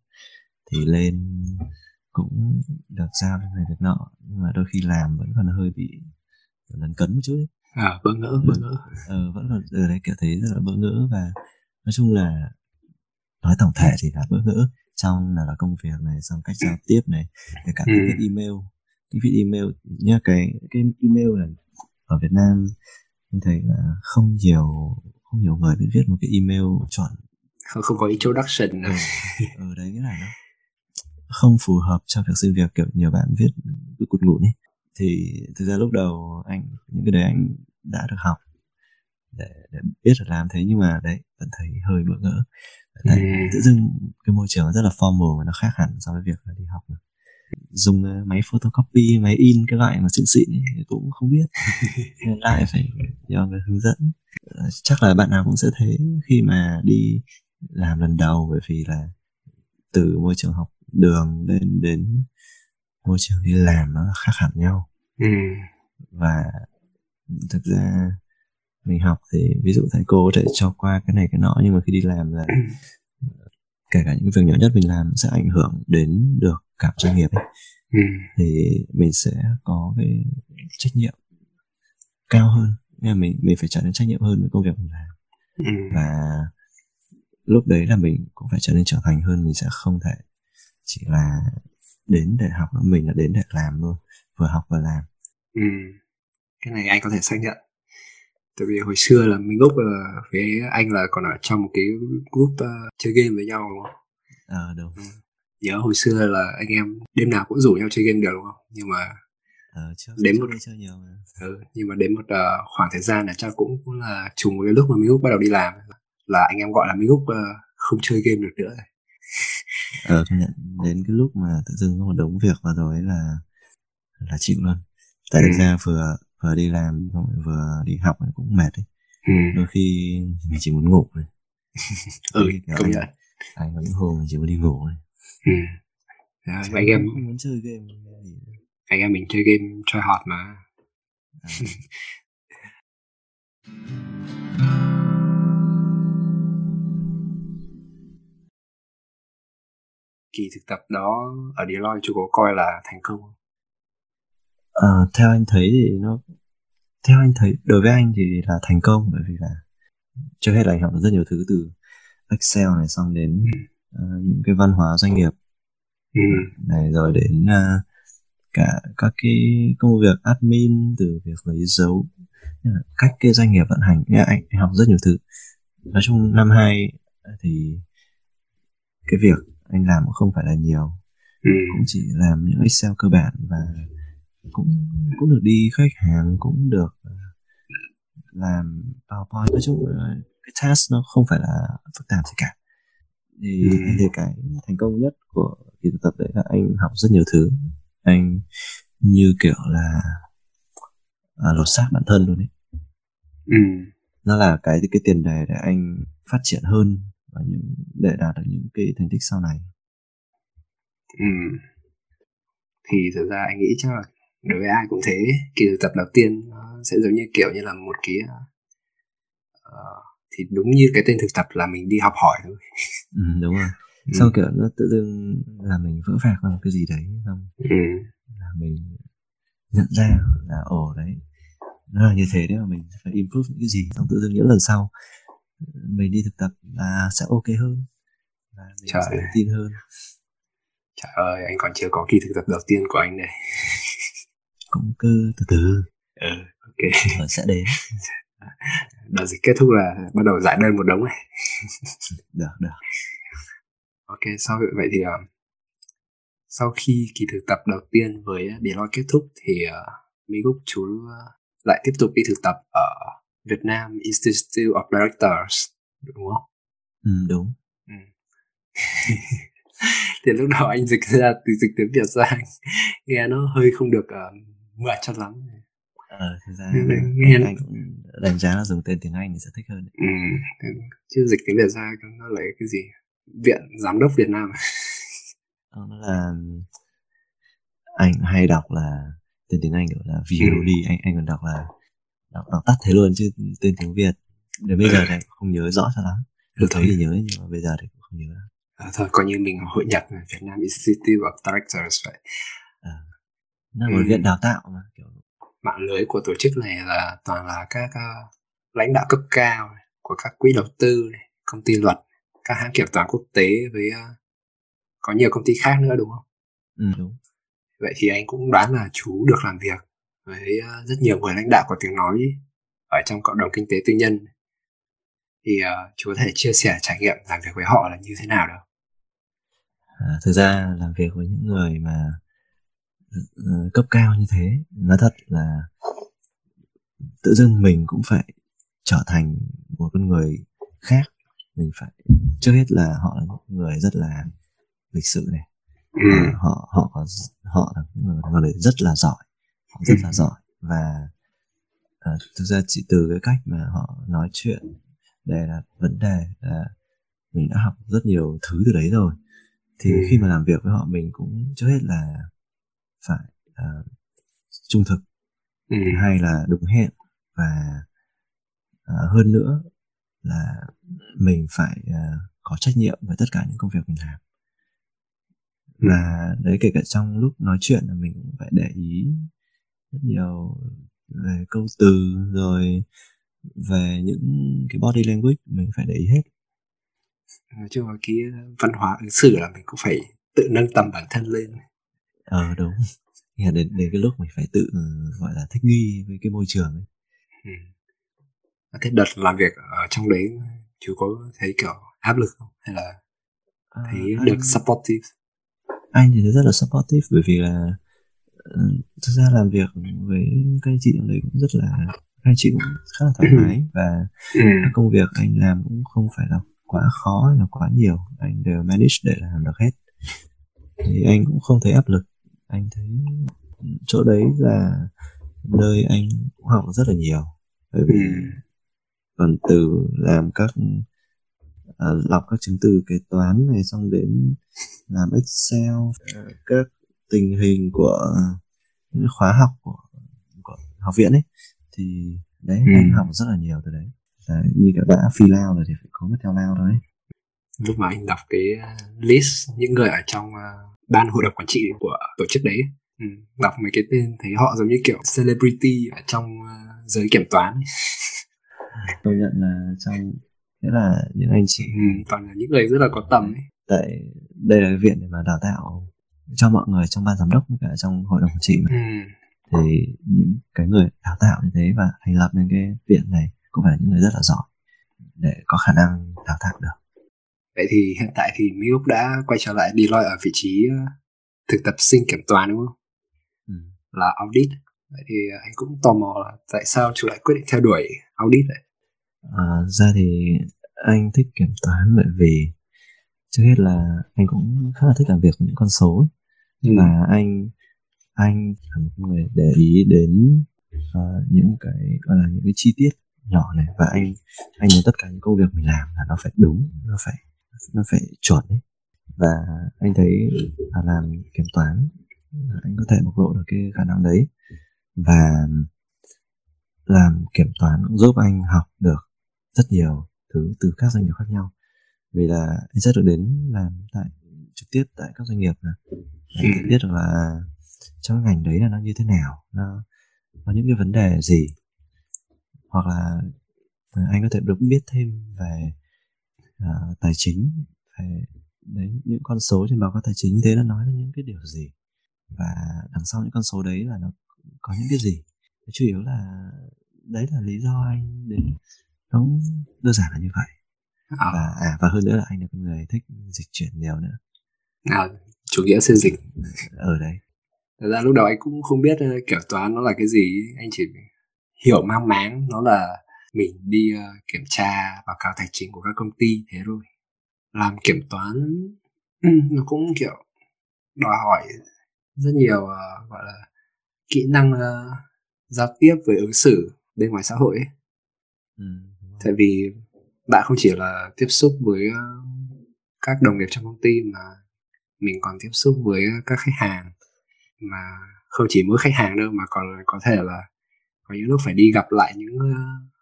Thì lên cũng được giao cái này việc nọ nhưng mà đôi khi làm vẫn còn hơi bị lần cấn một chút ấy. à bỡ ngỡ bỡ ngỡ. Ờ, vẫn còn ở đấy kiểu thấy rất là bỡ ngỡ và nói chung là nói tổng thể thì là bỡ ngỡ trong là, là công việc này xong cách giao tiếp này kể cả cái viết email. Cái viết email nhá cái cái email là ở Việt Nam mình thấy là không nhiều không nhiều người biết viết một cái email chuẩn không không có introduction. Ừ, ừ, đấy nghĩa là nó không phù hợp cho việc xin việc kiểu nhiều bạn viết cứ cụt ngủn ấy. Thì thực ra lúc đầu anh những cái đấy anh đã được học để, để biết là làm thế nhưng mà đấy vẫn thấy hơi bỡ ngỡ. Tại ừ. tự dưng cái môi trường rất là formal và nó khác hẳn so với việc là đi học mà. Dùng ờ, máy photocopy máy in cái loại mà xịn xịn ấy, cũng không biết. Nên lại phải nhờ người hướng dẫn. Ờ, chắc là bạn nào cũng sẽ thế khi mà đi làm lần đầu bởi vì là từ môi trường học đường lên đến môi trường đi làm nó khác hẳn nhau. Ừ. và thực ra mình học thì ví dụ thầy cô có thể cho qua cái này cái nọ nhưng mà khi đi làm là kể cả những việc nhỏ nhất mình làm sẽ ảnh hưởng đến được cả doanh nghiệp ấy ừ. thì mình sẽ có cái trách nhiệm cao hơn nên mình mình phải trở nên trách nhiệm hơn với công việc mình làm ừ. và lúc đấy là mình cũng phải trở nên trưởng thành hơn mình sẽ không thể chỉ là đến để học mình là đến để làm luôn vừa học vừa làm ừ. cái này anh có thể xác nhận tại vì hồi xưa là mình úc là với anh là còn ở trong một cái group uh, chơi game với nhau đúng không à, đúng ừ. nhớ hồi xưa là anh em đêm nào cũng rủ nhau chơi game được đúng không nhưng mà ờ, chưa, đến một chơi nhiều mà. Ừ, nhưng mà đến một uh, khoảng thời gian là chắc cũng, cũng là trùng với lúc mà mình úc bắt đầu đi làm là anh em gọi là mình úc uh, không chơi game được nữa rồi ờ công nhận đến cái lúc mà tự dưng có một đống việc vào rồi là là chịu luôn tại ừ. ra vừa vừa đi làm vừa đi học cũng mệt ấy ừ. đôi khi mình chỉ muốn ngủ thôi ừ công nhận anh có những hôm mình chỉ muốn đi ngủ thôi ừ. Đó, anh em không muốn chơi game anh em mình chơi game try hard mà à. kỳ thực tập đó ở Deloitte chú có coi là thành công không? À, theo anh thấy thì nó theo anh thấy đối với anh thì là thành công bởi vì là trước hết là anh học được rất nhiều thứ từ Excel này xong đến uh, những cái văn hóa doanh nghiệp. Ừ. này rồi đến uh, cả các cái công việc admin từ việc lấy dấu cách cái doanh nghiệp vận hành. Anh, anh học rất nhiều thứ. Nói chung năm hai thì cái việc anh làm cũng không phải là nhiều. Ừ. cũng chỉ làm những excel cơ bản và cũng cũng được đi khách hàng cũng được ờ, làm powerpoint nói chung cái task nó không phải là phức tạp gì cả thì ừ. thấy cái thành công nhất của kỳ thực tập đấy là anh học rất nhiều thứ anh như kiểu là à, lột xác bản thân luôn đấy ừ. nó là cái cái tiền đề để anh phát triển hơn và những để đạt được những cái thành tích sau này ừ. thì thực ra anh nghĩ chắc là đối với ai cũng thế kỳ thực tập đầu tiên nó sẽ giống như kiểu như là một cái uh, thì đúng như cái tên thực tập là mình đi học hỏi thôi ừ, đúng rồi ừ. sau kiểu nó tự dưng là mình vỡ vạc vào cái gì đấy xong ừ. là mình nhận ra là ồ đấy nó là như thế đấy mà mình phải improve những cái gì xong tự dưng những lần sau mình đi thực tập là sẽ ok hơn và mình Trời. sẽ tin hơn trời ơi anh còn chưa có kỳ thực tập đầu tiên của anh này cũng cứ từ từ. Ừ, ok. Rồi sẽ đến. Đợt dịch kết thúc là bắt đầu giải đơn một đống này được được. Ok sau vậy thì uh, sau khi kỳ thực tập đầu tiên với Deloitte kết thúc thì uh, Mỹ Gúc chú uh, lại tiếp tục đi thực tập ở Việt Nam Institute of Directors đúng không? ừ, đúng. Ừ. thì lúc đầu anh dịch ra từ dịch tiếng Việt ra nghe nó hơi không được uh, mượt cho lắm. Ờ, thực ra Ừ, nghe anh cũng đánh giá là dùng tên tiếng Anh thì sẽ thích hơn ừ. chứ dịch tiếng Việt ra nó là cái gì? Viện giám đốc Việt Nam Ờ, nó là anh hay đọc là tên tiếng Anh gọi là VOD anh anh còn đọc là đọc, đọc tắt thế luôn chứ tên tiếng Việt. Đến bây giờ thì không nhớ rõ cho lắm. Lúc thấy thì nhớ nhưng mà bây giờ thì cũng không nhớ lắm. à, thôi coi như mình hội nhập Việt Nam Institute of Directors vậy. Nó là một Ừ. viện đào tạo mà kiểu mạng lưới của tổ chức này là toàn là các uh, lãnh đạo cấp cao này, của các quỹ đầu tư này, công ty luật các hãng kiểm toán quốc tế với uh, có nhiều công ty khác nữa đúng không? Ừ, đúng. Vậy thì anh cũng đoán là chú được làm việc với uh, rất nhiều người lãnh đạo có tiếng nói ở trong cộng đồng kinh tế tư nhân. Thì uh, chú có thể chia sẻ trải nghiệm làm việc với họ là như thế nào đâu à, thực ra làm việc với những người mà cấp cao như thế nói thật là tự dưng mình cũng phải trở thành một con người khác. Mình phải trước hết là họ là những người rất là lịch sự này. Ừ. Ờ, họ họ có họ là những người, người rất là giỏi họ rất là giỏi. Và ờ, thực ra chỉ từ cái cách mà họ nói chuyện để là vấn đề là mình đã học rất nhiều thứ từ đấy rồi. Thì Ừ. khi mà làm việc với họ mình cũng trước hết là phải ờ, trung thực Ừ. hay là đúng hẹn và ờ, hơn nữa là mình phải ờ, có trách nhiệm với tất cả những công việc mình làm Ừ. và đấy kể cả trong lúc nói chuyện là mình cũng phải để ý rất nhiều về câu từ rồi về những cái body language mình phải để ý hết nói chung là cái văn hóa ứng xử là mình cũng phải tự nâng tầm bản thân lên ờ đúng. Là đến đến cái lúc mình phải tự ừ, gọi là thích nghi với cái môi trường ấy. ừ. thế đợt làm việc ở trong đấy chú có thấy kiểu áp lực không? Hay là À, thấy anh, được supportive? Anh thì thấy rất là supportive bởi vì là ừ, thực ra làm việc với các anh chị ở đấy cũng rất là các anh chị cũng khá là thoải Ừ. mái và các công việc anh làm cũng không phải là quá khó hay là quá nhiều. Anh đều manage để làm được hết. Thì anh cũng không thấy áp lực anh thấy chỗ đấy là nơi anh cũng học rất là nhiều bởi vì Ừ. còn từ làm các à, lọc các chứng từ kế toán này xong đến làm excel các tình hình của những khóa học của, của học viện ấy thì đấy Ừ. anh học rất là nhiều từ đấy đấy, như kiểu đã phi lao rồi thì phải có mất theo lao thôi lúc mà anh đọc cái uh, list những người ở trong uh, ban hội đồng quản trị của tổ chức đấy ừ. đọc mấy cái tên thấy họ giống như kiểu celebrity ở trong uh, giới kiểm toán công nhận là trong nghĩa là những anh chị ừ. toàn là những người rất là có tầm ấy tại đây là cái viện để mà đào tạo cho mọi người trong ban giám đốc với cả trong hội đồng quản trị mà ừ. thì những cái người đào tạo như thế và thành lập nên cái viện này cũng phải là những người rất là giỏi để có khả năng đào tạo được vậy thì hiện tại thì Mỹ Úc đã quay trở lại Deloitte ở vị trí uh, thực tập sinh kiểm toán đúng không? Ừ. là audit. Vậy thì anh cũng tò mò là tại sao chú lại quyết định theo đuổi audit vậy? À, ra thì anh thích kiểm toán bởi vì trước hết là anh cũng khá là thích làm việc với những con số. Ừ. và anh anh là một người để ý đến uh, những cái gọi là những cái chi tiết nhỏ này. Và anh anh muốn tất cả những công việc mình làm là nó phải đúng nó phải nó phải chuẩn ấy. Và anh thấy là làm kiểm toán là anh có thể bộc lộ được cái khả năng đấy. Và làm kiểm toán cũng giúp anh học được rất nhiều thứ từ các doanh nghiệp khác nhau. Vì là anh sẽ được đến làm tại trực tiếp tại các doanh nghiệp này anh sẽ biết được là trong ngành đấy là nó như thế nào nó có những cái vấn đề gì. Hoặc là anh có thể được biết thêm về uh, tài chính về đấy những con số trên báo cáo tài chính thế nó nói là những cái điều gì? Và đằng sau những con số đấy là nó có những cái gì? Chủ yếu là đấy là lý do anh đến nó đơn giản là như vậy. À. và à và hơn nữa là anh là người thích dịch chuyển nhiều nữa. À, chủ nghĩa xây dịch. Ở đấy. Thật ra lúc đầu anh cũng không biết uh, kiểm toán nó là cái gì. Anh chỉ hiểu mang máng nó là mình đi uh, kiểm tra báo cáo tài chính của các công ty thế thôi. Làm kiểm toán nó cũng kiểu đòi hỏi rất nhiều uh, gọi là kỹ năng uh, giao tiếp với ứng xử bên ngoài xã hội ấy. Ừ, tại vì bạn không chỉ là tiếp xúc với uh, các đồng nghiệp trong công ty mà mình còn tiếp xúc với các khách hàng. Mà không chỉ mỗi khách hàng đâu mà còn có thể là có những lúc phải đi gặp lại những uh,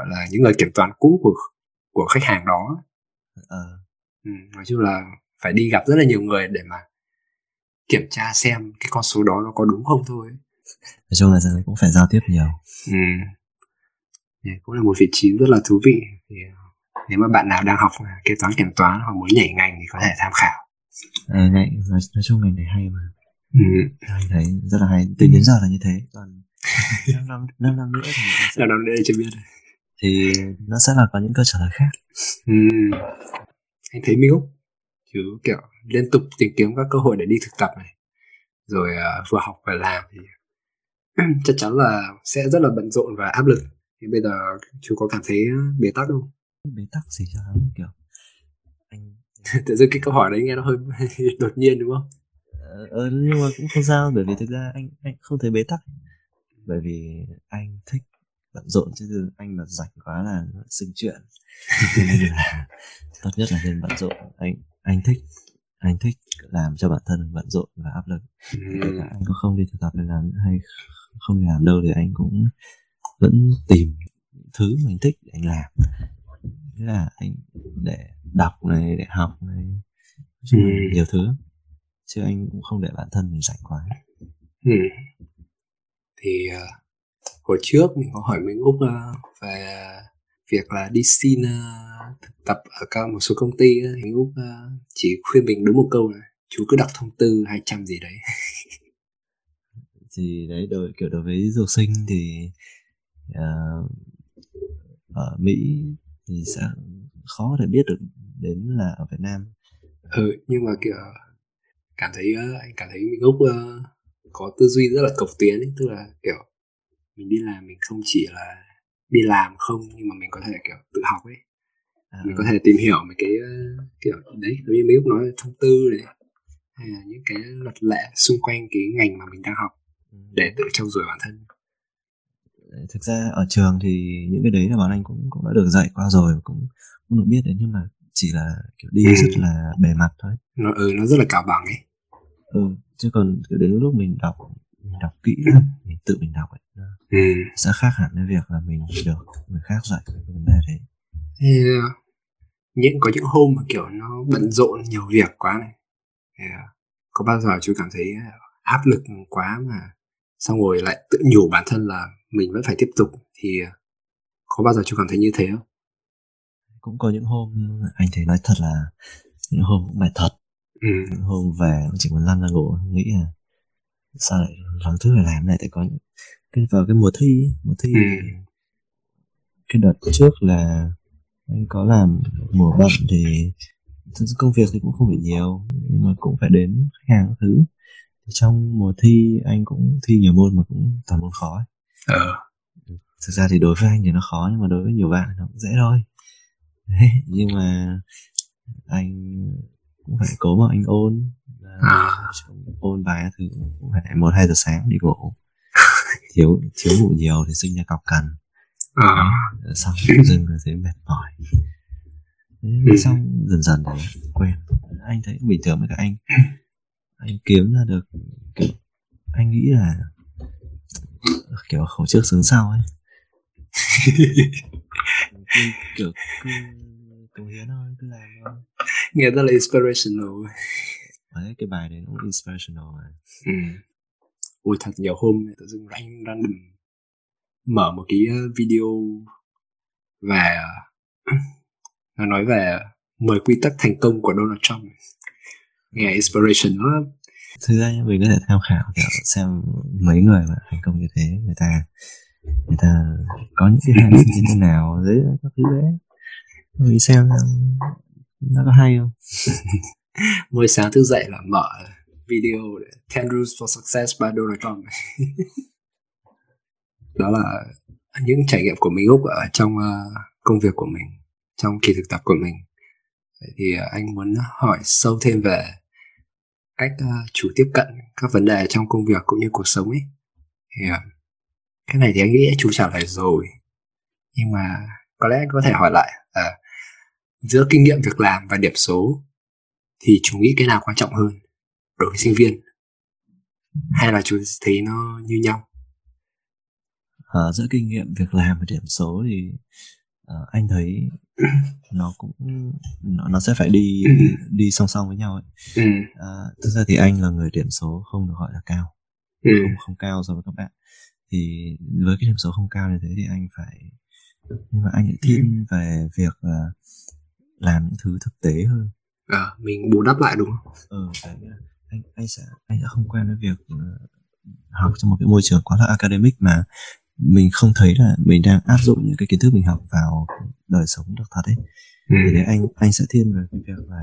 gọi là những người kiểm toán cũ của của khách hàng đó. Ờ. ừ, nói chung là phải đi gặp rất là nhiều người để mà kiểm tra xem cái con số đó nó có đúng không thôi. Nói chung là cũng phải giao tiếp nhiều. Ừ. Cũng là một vị trí rất là thú vị. Thì nếu mà bạn nào đang học kế toán kiểm toán hoặc muốn nhảy ngành thì có thể tham khảo. À, này, nói, nói chung ngành này hay mà. Ừ. anh thấy rất là hay. Từ đến giờ là như thế. Còn năm năm năm năm nữa thì năm năm nữa chưa biết thì nó sẽ là có những câu trả lời khác. Ừ. anh thấy Miu chứ kiểu liên tục tìm kiếm các cơ hội để đi thực tập này rồi uh, vừa học vừa làm thì chắc chắn là sẽ rất là bận rộn và áp lực. Thì bây giờ chú có cảm thấy bế tắc không? Bế tắc gì cho lắm kiểu anh tự dưng cái câu hỏi đấy nghe nó hơi đột nhiên đúng không? Ờ, ờ, nhưng mà cũng không sao bởi vì thực ra anh anh không thấy bế tắc. Bởi vì anh thích bận rộn chứ anh mà rảnh quá là sinh chuyện. Cho nên là tốt nhất là nên bận rộn. Anh anh thích anh thích làm cho bản thân bận rộn và áp lực. Ừ. anh có không đi thực tập để làm hay không đi làm đâu thì anh cũng vẫn tìm thứ mình thích để anh làm. Thế là anh để đọc này để học này ừ. nhiều thứ. Chứ anh cũng không để bản thân mình rảnh quá. Ừ. thì uh, hồi trước mình có hỏi Minh Úc uh, về việc là đi xin uh, thực tập ở các một số công ty thì Minh Úc uh, chỉ khuyên mình đúng một câu là chú cứ đọc thông tư 200 gì đấy. Thì đấy đối kiểu đối với du sinh thì uh, ở Mỹ thì sẽ khó để biết được đến là ở Việt Nam. Ừ nhưng mà kiểu cảm thấy anh cảm thấy Minh Úc uh, có tư duy rất là cộc tiến ấy, tức là kiểu mình đi làm mình không chỉ là đi làm không nhưng mà mình có thể kiểu tự học ấy. À. mình có thể tìm hiểu mấy cái uh, kiểu đấy giống như mấy lúc nói thông tư này hay là những cái luật lệ xung quanh cái ngành mà mình đang học để tự trau dồi bản thân. Thực ra ở trường thì những cái đấy là bọn anh cũng cũng đã được dạy qua rồi cũng cũng được biết đấy nhưng mà chỉ là kiểu đi ừ. rất là bề mặt thôi. Nó ừ nó rất là cao bằng ấy. Ừ chứ còn đến lúc mình đọc mình đọc kỹ lắm mình tự mình đọc ấy ừ. sẽ khác hẳn với việc là mình được người khác dạy cái vấn đề đấy yeah. những có những hôm mà kiểu nó bận rộn nhiều việc quá này yeah. có bao giờ chú cảm thấy áp lực quá mà xong rồi lại tự nhủ bản thân là mình vẫn phải tiếp tục thì có bao giờ chú cảm thấy như thế không cũng có những hôm anh thấy nói thật là những hôm cũng mệt thật ừ. những hôm về chỉ muốn lăn ra ngủ nghĩ là sao lại lắm thứ phải làm này tại có cái vào cái mùa thi mùa thi ừ. cái đợt trước là anh có làm mùa bận thì công việc thì cũng không phải nhiều nhưng mà cũng phải đến khách hàng thứ trong mùa thi anh cũng thi nhiều môn mà cũng toàn môn khó ấy. Ờ. thực ra thì đối với anh thì nó khó nhưng mà đối với nhiều bạn nó cũng dễ thôi Đấy, nhưng mà anh cũng phải cố mà anh ôn. À. ôn bài thứ cũng phải một hai giờ sáng đi ngủ. Thiếu thiếu ngủ nhiều thì sinh ra cọc cằn. À. xong dừng là thấy mệt mỏi. Ừ. xong dần dần thì quen. Anh thấy bình thường với các anh. Anh kiếm ra được kiểu anh nghĩ là kiểu khẩu trước xứng sau ấy. Kiểu cứ cống hiến thôi cứ làm. Thôi nghe rất là inspirational. Đấy cái bài đấy cũng inspirational mà. Ừ. ui thật nhiều hôm tự dưng random random mở một cái video về nó nói về 10 quy tắc thành công của Donald Trump. Nghe inspiration lắm thực ra mình có thể tham khảo kiểu xem mấy người mà thành công như thế người ta người ta có những cái hay như thế nào đấy các thứ đấy mình xem nó có hay không? Mỗi sáng thức dậy là mở video 10 rules for success by Donald Trump đó là những trải nghiệm của mình Úc ở trong uh, công việc của mình trong kỳ thực tập của mình. Vậy thì uh, anh muốn hỏi sâu thêm về cách uh, chủ tiếp cận các vấn đề trong công việc cũng như cuộc sống ấy. Thì cái này thì anh nghĩ chú trả lời rồi. Nhưng mà có lẽ anh có thể hỏi lại uh, giữa kinh nghiệm việc làm và điểm số thì chú nghĩ cái nào quan trọng hơn đối với sinh viên hay là chú thấy nó như nhau à, giữa kinh nghiệm việc làm và điểm số thì uh, anh thấy nó cũng nó, nó sẽ phải đi đi song song với nhau ấy. Ừ. À, thực ra thì anh là người điểm số không được gọi là cao ừ. không không cao so với các bạn thì với cái điểm số không cao như thế thì anh phải nhưng mà anh lại thiên về việc uh, làm những thứ thực tế hơn. À, mình bù đắp lại đúng không? Ừ anh anh sẽ anh sẽ không quen với việc uh, học trong một cái môi trường quá là academic mà mình không thấy là mình đang áp dụng những cái kiến thức mình học vào đời sống được thật ấy. Ừ. thì đấy anh anh sẽ thiên về cái việc là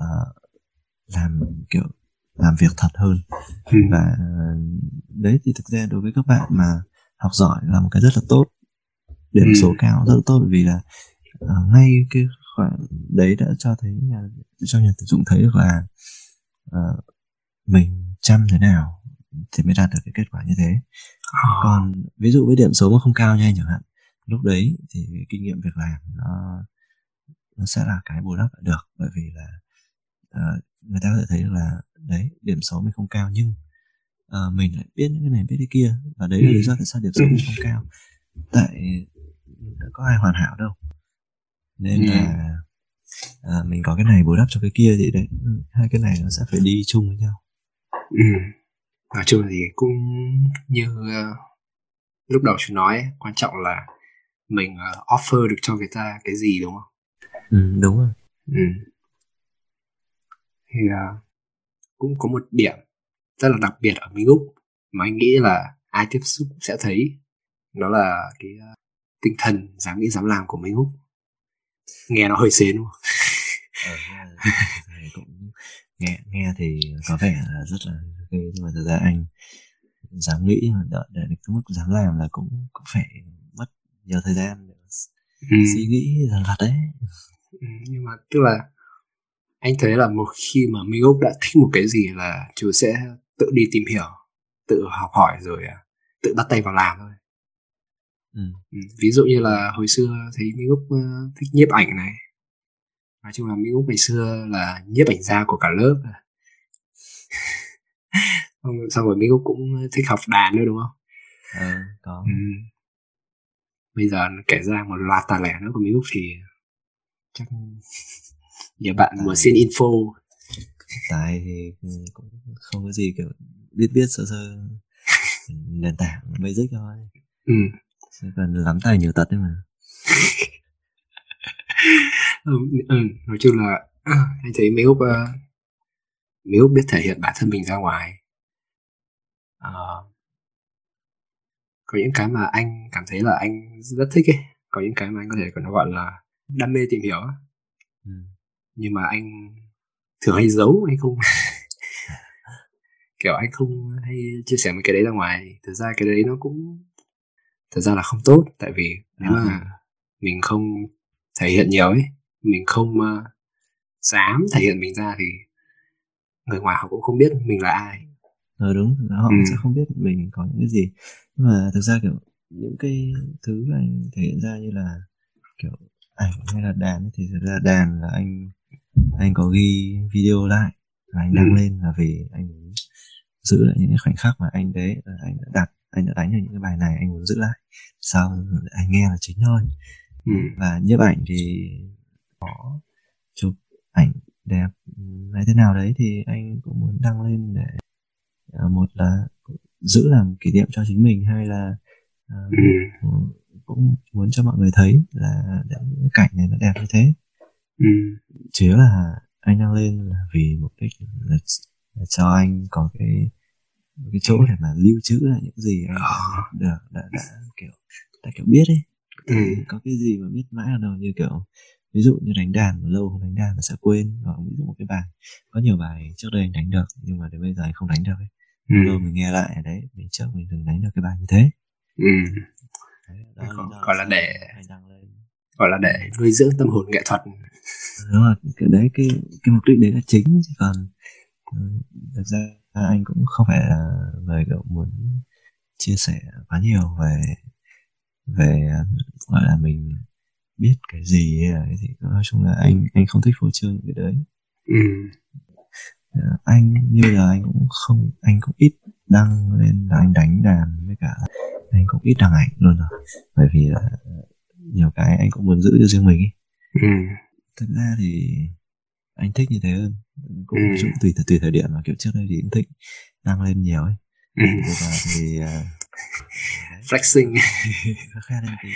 uh, làm kiểu làm việc thật hơn. Ừ. và đấy thì thực ra đối với các bạn mà học giỏi là một cái rất là tốt điểm ừ. số cao. Rất tốt vì là uh, ngay cái khoảng đấy đã cho thấy nhà cho nhà tuyển dụng thấy được là uh, mình chăm thế nào thì mới đạt được cái kết quả như thế. À. còn ví dụ với điểm số mà không cao nha chẳng hạn lúc đấy thì kinh nghiệm việc làm nó nó sẽ là cái bù đắp lại được. Bởi vì là uh, người ta có thể thấy được là đấy điểm số mình không cao nhưng uh, mình lại biết những cái này biết cái kia. Và đấy là lý do tại sao điểm số mình không cao. Tại có ai hoàn hảo đâu nên ừ. là à, mình có cái này bù đắp cho cái kia thì đấy ừ, hai cái này nó sẽ phải đi chung với nhau ừ. nói chung thì cũng như uh, lúc đầu chú nói quan trọng là mình uh, offer được cho người ta cái gì đúng không ừ, đúng rồi ừ. thì uh, cũng có một điểm rất là đặc biệt ở Minh Úc mà anh nghĩ là ai tiếp xúc sẽ thấy đó là cái tinh thần dám nghĩ dám làm của Minh Úc nghe nó hơi xến đúng không? ờ, nghe, cũng nghe nghe thì có vẻ là rất là ghê nhưng mà thực ra anh dám nghĩ mà đợi để cái mức dám làm là cũng cũng phải mất nhiều thời gian để ừ. suy nghĩ dần vặt đấy ừ, nhưng mà tức là anh thấy là một khi mà Minh Úc đã thích một cái gì là chú sẽ tự đi tìm hiểu tự học hỏi rồi à, tự bắt tay vào làm thôi Ừ. ừ. ví dụ như là hồi xưa thấy Mỹ Úc uh, thích nhiếp ảnh này. Nói chung là Mỹ Úc ngày xưa là nhiếp ảnh gia của cả lớp xong rồi Mỹ Úc cũng thích học đàn nữa đúng không? Ừ, có. Ừ. bây giờ kể ra một loạt tài lẻ nữa của Mỹ Úc thì chắc nhiều bạn muốn xin info. Tài thì cũng không có gì kiểu biết biết sơ sơ. Nền tảng basic thôi. Ừ cần lắm tài nhiều tật đấy mà. Ừ, ừ, nói chung là anh thấy mấy úc uh, mấy úc biết thể hiện bản thân mình ra ngoài. Uh, có những cái mà anh cảm thấy là anh rất thích ấy có những cái mà anh có thể còn gọi là đam mê tìm hiểu ừ. nhưng mà anh thường hay giấu anh không kiểu anh không hay chia sẻ mấy cái đấy ra ngoài. Thực ra cái đấy nó cũng thật ra là không tốt tại vì nếu mà à. mình không thể hiện nhiều ấy mình không uh, dám thể hiện mình ra thì người ngoài họ cũng không biết mình là ai ờ đúng họ ừ. sẽ không biết mình có những cái gì nhưng mà thực ra kiểu những cái thứ anh thể hiện ra như là kiểu ảnh hay là đàn thì thực ra đàn là anh anh có ghi video lại và anh đăng ừ. lên là vì anh muốn giữ lại những cái khoảnh khắc mà anh đấy anh đã đặt anh đã đánh được những cái bài này anh muốn giữ lại sau anh nghe là chính thôi ừ. và nhiếp ảnh thì có chụp ảnh đẹp hay thế nào đấy thì anh cũng muốn đăng lên để à, một là giữ làm kỷ niệm cho chính mình hay là uh, ừ. cũng muốn cho mọi người thấy là những cảnh này nó đẹp như thế ừ. chủ yếu là anh đăng lên là vì mục đích là, là cho anh có cái cái chỗ để mà lưu trữ lại những gì đã, được đã, đã, đã kiểu đã kiểu biết ấy ừ. có cái gì mà biết mãi ở đâu như kiểu ví dụ như đánh đàn mà lâu không đánh đàn là sẽ quên hoặc ví dụ một cái bài có nhiều bài trước đây anh đánh được nhưng mà đến bây giờ anh không đánh được ấy ừ. lâu mình nghe lại đấy mình trước mình từng đánh được cái bài như thế ừ. đấy, đó Gọi- là gọi là để- gọi là để nuôi dưỡng tâm hồn nghệ thuật đúng rồi cái đấy cái cái mục đích đấy là chính chứ còn ừ, thực ra anh cũng không phải là người kiểu muốn chia sẻ quá nhiều về về gọi là mình biết cái gì là cái gì nói chung là anh anh không thích phô trương những cái đấy ừ. Ờ, anh như là anh cũng không anh cũng ít đăng lên là anh đánh đàn với cả anh cũng ít đăng ảnh luôn rồi bởi vì là nhiều cái anh cũng muốn giữ cho riêng mình ấy Ừ. thực ra thì anh thích như thế hơn. Cũng Ừ. dụ tùy tùy thời điểm mà kiểu trước đây thì cũng thích đăng lên nhiều ấy. Ừ. bây giờ thì à, đấy, flexing khe lên tí.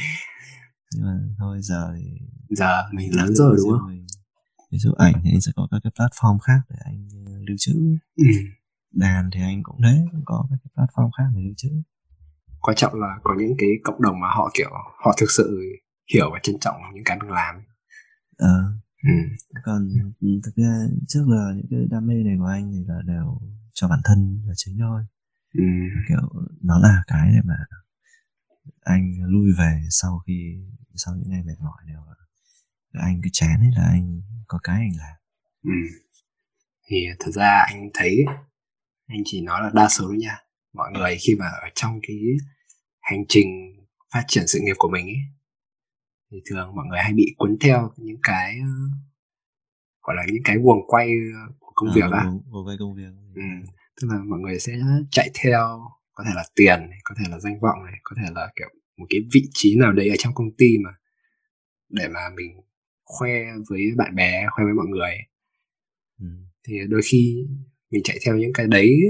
Nhưng mà thôi giờ thì giờ mình lớn rồi đúng không? mình. ví dụ ảnh thì anh sẽ có các cái platform khác để anh ờ, lưu trữ. Ừ. đàn thì anh cũng cũng có các cái platform khác để lưu trữ. Quan trọng là có những cái cộng đồng mà họ kiểu họ thực sự hiểu và trân trọng những cái mình làm ờ ừ. còn ừ, thực ra trước giờ những cái đam mê này của anh thì là đều cho bản thân là chính thôi Ừ. kiểu nó là cái để mà anh lui về sau khi sau những ngày mệt mỏi đều là anh cứ chán ấy là anh có cái anh làm Ừ. thì thật ra anh thấy anh chỉ nói là đa số nha mọi người khi mà ở trong cái hành trình phát triển sự nghiệp của mình ấy thì thường mọi người hay bị cuốn theo những cái ờ, gọi là những cái guồng quay ờ, của công việc á vô vay công việc Ừ. tức là mọi người sẽ chạy theo có thể là tiền này, có thể là danh vọng này có thể là kiểu một cái vị trí nào đấy ở trong công ty mà để mà mình khoe với bạn bè khoe với mọi người ừ. thì đôi khi mình chạy theo những cái đấy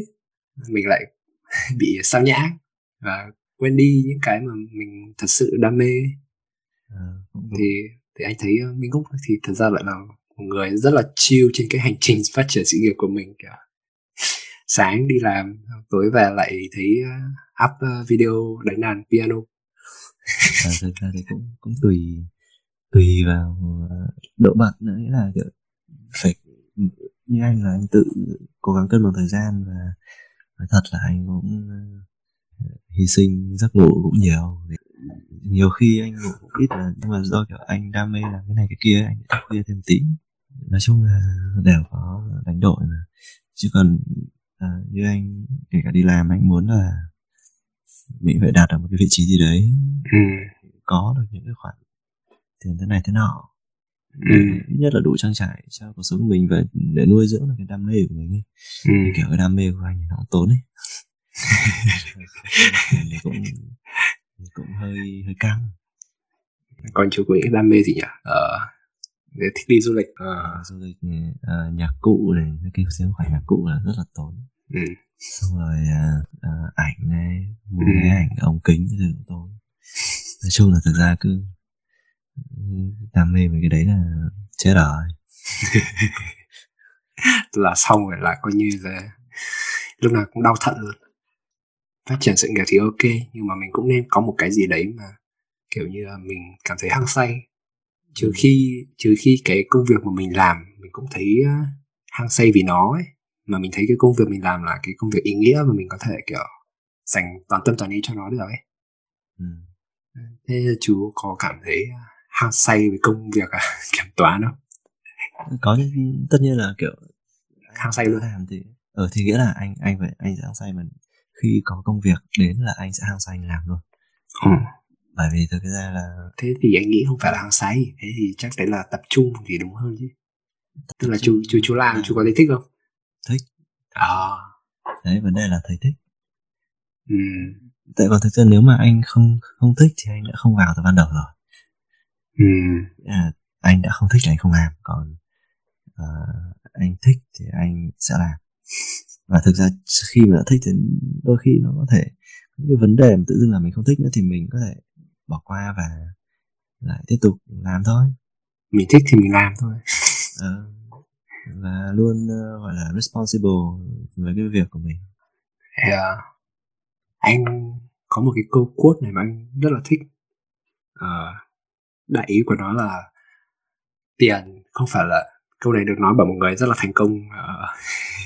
mình lại bị sao nhãng và quên đi những cái mà mình thật sự đam mê À, cũng, thì thì anh thấy ờ, Minh Cúc thì thật ra lại là một người rất là chill trên cái hành trình phát triển sự nghiệp của mình kiểu sáng đi làm tối về lại thấy ờ, up ờ, video đánh đàn piano. À, thực ra thì cũng cũng tùy tùy vào ờ, độ bận nữa. Nghĩa là kiểu phải như anh là anh tự cố gắng cân bằng thời gian và nói thật là anh cũng ờ, hy sinh giấc ngủ cũng nhiều nhiều khi anh ngủ cũng ít là nhưng mà do kiểu anh đam mê làm cái này cái kia anh thức khuya thêm tí nói chung là đều có đánh đổi mà chứ còn à, như anh kể cả đi làm anh muốn là mình phải đạt được một cái vị trí gì đấy ừ. có được những cái khoản tiền thế này thế nọ Ừ. ít nhất là đủ trang trải cho cuộc sống của mình và để nuôi dưỡng được cái đam mê của mình ấy. Ừ. Thì kiểu cái đam mê của anh thì nó cũng tốn ấy cũng cũng hơi hơi căng. Còn chú có những đam mê gì nhỉ? Ờ để thích đi du lịch. Ờ du lịch ờ, nhạc cụ này cái kêu tiếng khoản nhạc cụ là rất là tốn. Ừ. xong rồi à, à, ảnh này mua Ừ. máy ảnh ống kính gì cũng tốn. Nói chung là thực ra cứ đam mê với cái đấy là chết rồi. Là xong rồi là coi như là lúc nào cũng đau thận luôn phát triển sự nghiệp thì ok nhưng mà mình cũng nên có một cái gì đấy mà kiểu như là mình cảm thấy hăng say. Trừ khi trừ khi cái công việc mà mình làm mình cũng thấy ờ, hăng say vì nó ấy. Mà mình thấy cái công việc mình làm là cái công việc ý nghĩa mà mình có thể kiểu dành toàn tâm toàn ý cho nó được ấy. Ừ. thế chú có cảm thấy hăng say với công việc à? Kiểm toán không? Có tất nhiên là kiểu Hăng say luôn. làm thì ở thì nghĩa là anh anh phải anh sẽ hăng say mà khi có công việc đến là anh sẽ hăng say anh làm luôn. Ừ. bởi vì thực ra là thế thì anh nghĩ không phải là hăng say thế thì chắc đấy là tập trung thì đúng hơn chứ. Tức là chú chú chú làm chú có thấy thích không? Thích. À. Đấy vấn đề là thấy thích. Ừ. tại còn thực ra nếu mà anh không không thích thì anh đã không vào từ ban đầu rồi. Ừ. à, anh đã không thích thì anh không làm còn à, anh thích thì anh sẽ làm và thực ra khi mà đã thích thì đôi khi nó có thể những cái vấn đề mà tự dưng là mình không thích nữa thì mình có thể bỏ qua và lại tiếp tục làm thôi. Mình thích thì mình làm thôi. Ờ, và luôn uh, gọi là responsible với cái việc của mình. Yeah. anh có một cái câu quote này mà anh rất là thích. Uh, đại ý của nó là tiền không phải là câu này được nói bởi một người rất là thành công uh,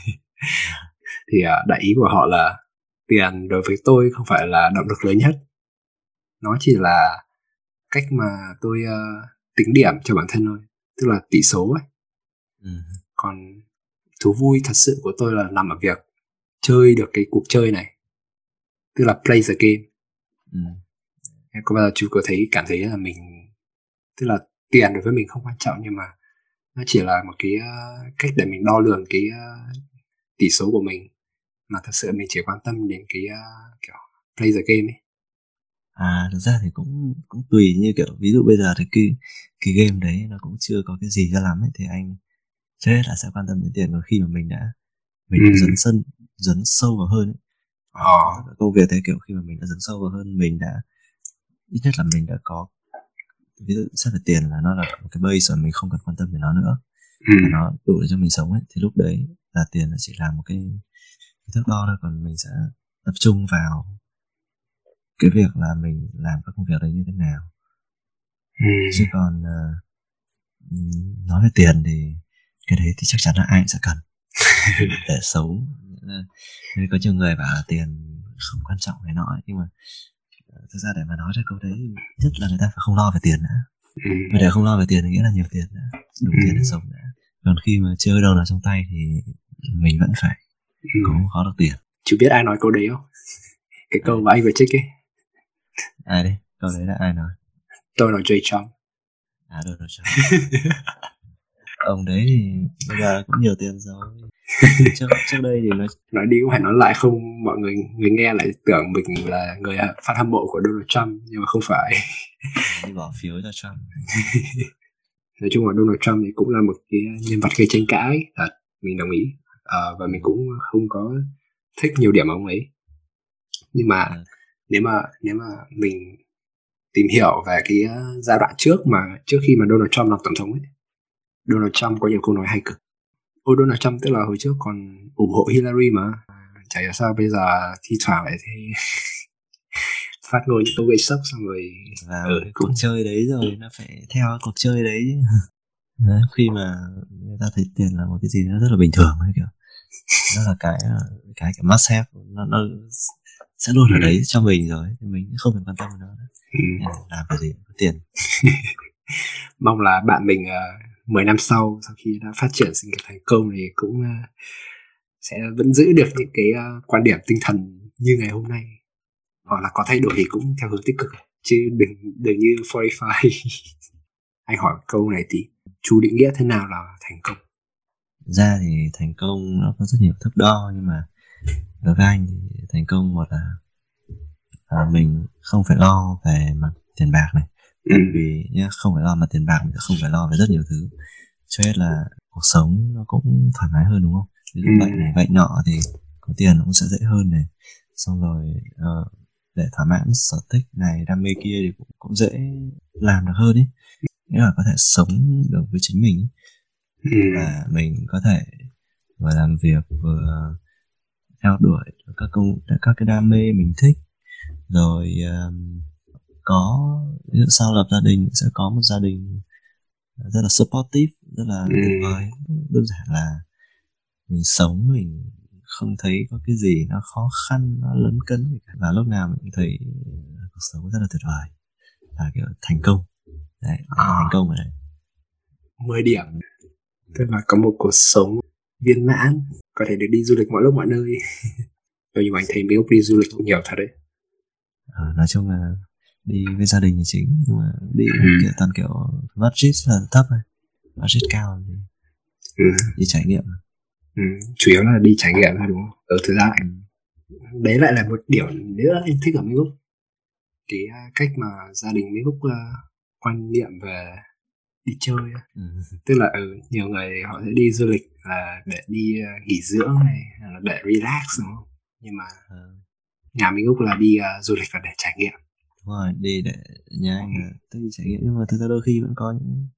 thì uh, đại ý của họ là tiền đối với tôi không phải là động lực lớn nhất nó chỉ là cách mà tôi uh, tính điểm cho bản thân thôi tức là tỷ số ấy ừ. còn thú vui thật sự của tôi là nằm ở việc chơi được cái cuộc chơi này tức là play the game ừ. có bao giờ chú có thấy cảm thấy là mình tức là tiền đối với mình không quan trọng nhưng mà nó chỉ là một cái uh, cách để mình đo lường cái uh, tỷ số của mình mà thật sự mình chỉ quan tâm đến cái uh, kiểu play the game ấy à thực ra thì cũng cũng tùy như kiểu ví dụ bây giờ thì cái cái game đấy nó cũng chưa có cái gì cho lắm ấy thì anh trước hết là sẽ quan tâm đến tiền còn khi mà mình đã mình ừ. dấn sân dấn sâu vào hơn ấy. Ờ. công việc thế kiểu khi mà mình đã dấn sâu vào hơn mình đã ít nhất là mình đã có ví dụ xét về tiền là nó là một cái base rồi mình không cần quan tâm đến nó nữa ừ. nó đủ để cho mình sống ấy thì lúc đấy là tiền là chỉ là một cái, cái thước đo thôi còn mình sẽ tập trung vào cái việc là mình làm các công việc đấy như thế nào. Ừ. chứ còn uh, nói về tiền thì cái đấy thì chắc chắn là ai cũng sẽ cần để sống. Nên có nhiều người bảo là tiền không quan trọng này nọ nhưng mà ờ, thực ra để mà nói ra câu đấy nhất là người ta phải không lo về tiền nữa ừ. và để không lo về tiền thì nghĩa là nhiều tiền nữa đủ tiền để sống nữa còn khi mà chưa đâu là trong tay thì mình vẫn phải ừ. có khó được tiền. Chú biết ai nói câu đấy không? Cái câu mà anh vừa trích ấy. Ai đấy? Câu đấy là ai nói? Donald J Trump à Donald Trump ông đấy thì bây giờ cũng nhiều tiền rồi. Trước trước đây thì nói nói đi cũng phải nói lại không mọi người người nghe lại tưởng mình là người fan hâm mộ của Donald Trump nhưng mà không phải. Đi bỏ phiếu cho Trump. Nói chung là Donald Trump thì cũng là một cái nhân vật gây tranh cãi. Thật mình đồng ý à, và mình cũng không có thích nhiều điểm ông ấy. Nhưng mà à. nếu mà nếu mà mình tìm hiểu về cái giai đoạn trước mà trước khi mà Donald Trump làm tổng thống ấy Donald Trump có nhiều câu nói hay cực. Ôi Donald Trump tức là hồi trước còn ủng hộ Hillary mà. Chả hiểu sao bây giờ thi thoảng lại thì phát ngôn những câu gây sốc xong rồi vào ừ, cuộc cũng... chơi đấy rồi nó phải theo cuộc chơi đấy đấy, khi mà người ta thấy tiền là một cái gì nó rất là bình thường ấy kiểu nó là cái cái cái must have. Nó, nó sẽ luôn ở đấy ừ. cho mình rồi thì mình không cần quan tâm đến nó nữa. Ừ. làm cái gì có tiền. Mong là bạn mình uh, 10 năm sau sau khi đã phát triển sinh nghiệp thành công thì cũng uh, sẽ vẫn giữ được những cái uh, quan điểm tinh thần như ngày hôm nay. Hoặc là có thay đổi thì cũng theo hướng tích cực. Chứ đừng đừng như 45 anh hỏi câu này thì chú định nghĩa thế nào là thành công ra thì thành công nó có rất nhiều thước đo nhưng mà đối với anh thì thành công một là à, mình không phải lo về mặt tiền bạc này. Ừ. vì nhá không phải lo mà tiền bạc mình không phải lo về rất nhiều thứ. Cho hết là cuộc sống nó cũng thoải mái hơn đúng không? Ví dụ ừ. bệnh này bệnh nọ thì có tiền nó cũng sẽ dễ hơn này. Xong rồi uh, để thỏa mãn sở thích này đam mê kia thì cũng, cũng dễ làm được hơn ý. Nghĩa là có thể sống được với chính mình ừ. và mình có thể vừa làm việc vừa theo đuổi các công các cái đam mê mình thích. Rồi um, có ví dụ sau lập gia đình sẽ có một gia đình rất là supportive rất là ừ. tuyệt vời. Đơn giản là mình sống mình không thấy có cái gì nó khó khăn nó lấn cấn và lúc nào mình thấy cuộc sống rất là tuyệt vời. Là kiểu thành công. Đấy à. thành công rồi. Đấy 10 điểm tức là có một cuộc sống viên mãn có thể được đi du lịch mọi lúc mọi nơi nhưng mà anh thấy mấy lúc đi du lịch cũng nhiều thật đấy à, nói chung là đi với gia đình thì chính nhưng mà đi ừ. kiểu toàn kiểu budget là thấp thôi budget cao thì ừ. đi trải nghiệm ừ. chủ yếu là đi trải nghiệm thôi đúng không ở thực ra ừ. đấy lại là một điểm nữa anh thích ở Mỹ Úc cái à, cách mà gia đình Mỹ Úc uh, quan niệm về đi chơi ừ. tức là ừ, nhiều người họ sẽ đi du lịch là để đi uh, nghỉ dưỡng này là để relax đúng không? Nhưng mà ừ. nhà mình úc là đi uh, du lịch và để trải nghiệm. Đúng rồi đi để nhà anh là tự trải nghiệm. Nhưng mà thực ra đôi khi vẫn có những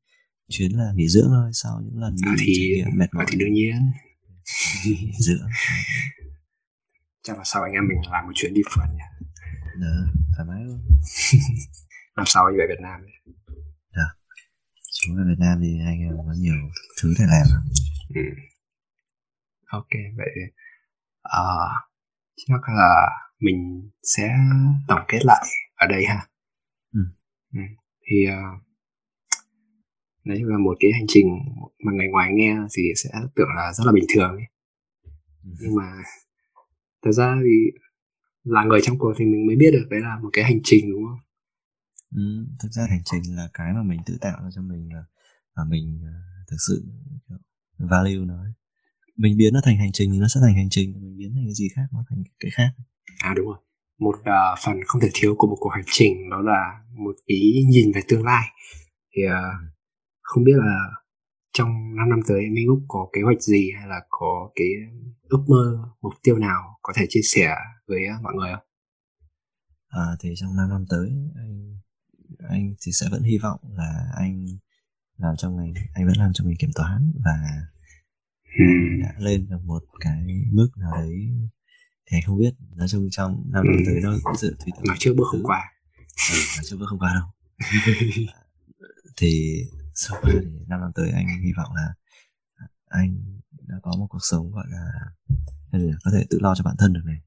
chuyến là nghỉ dưỡng thôi sau những lần à, đi thì trải nghiệm mệt mỏi thì đương nhiên. Nghỉ dưỡng. Chắc là sau anh em mình làm một chuyến đi phượt nhỉ? Đó thoải mái luôn. Năm sau anh về Việt Nam ấy. Xuống về Việt Nam thì anh em có nhiều thứ để làm ừ. ok vậy thì uh, chắc là mình sẽ tổng kết lại ở đây ha Ừ. Ừ. thì uh, đấy là một cái hành trình mà người ngoài nghe thì sẽ tưởng là rất là bình thường ấy. Ừ. nhưng mà thật ra thì là người trong cuộc thì mình mới biết được đấy là một cái hành trình đúng không Ừ, thực ra hành trình là cái mà mình tự tạo ra cho mình là và mình ờ, thực sự value nó ấy. mình biến nó thành hành trình thì nó sẽ thành hành trình mình biến thành cái gì khác nó thành cái khác à đúng rồi một uh, phần không thể thiếu của một cuộc hành trình đó là một ý nhìn về tương lai thì uh, không biết là trong 5 năm tới Minh Úc có kế hoạch gì hay là có cái ước mơ mục tiêu nào có thể chia sẻ với mọi người không? à, thì trong 5 năm tới anh anh thì sẽ vẫn hy vọng là anh làm trong ngành anh vẫn làm trong ngành kiểm toán và đã lên được một cái mức nào đấy thì anh không biết. Nói chung trong năm năm Ừ. tới nó cũng sự tùy Nói trước bước không qua. Ừ, nói trước bước không qua đâu. Thì sau qua thì năm năm tới anh hy vọng là anh đã có một cuộc sống gọi là là có thể tự lo cho bản thân được này.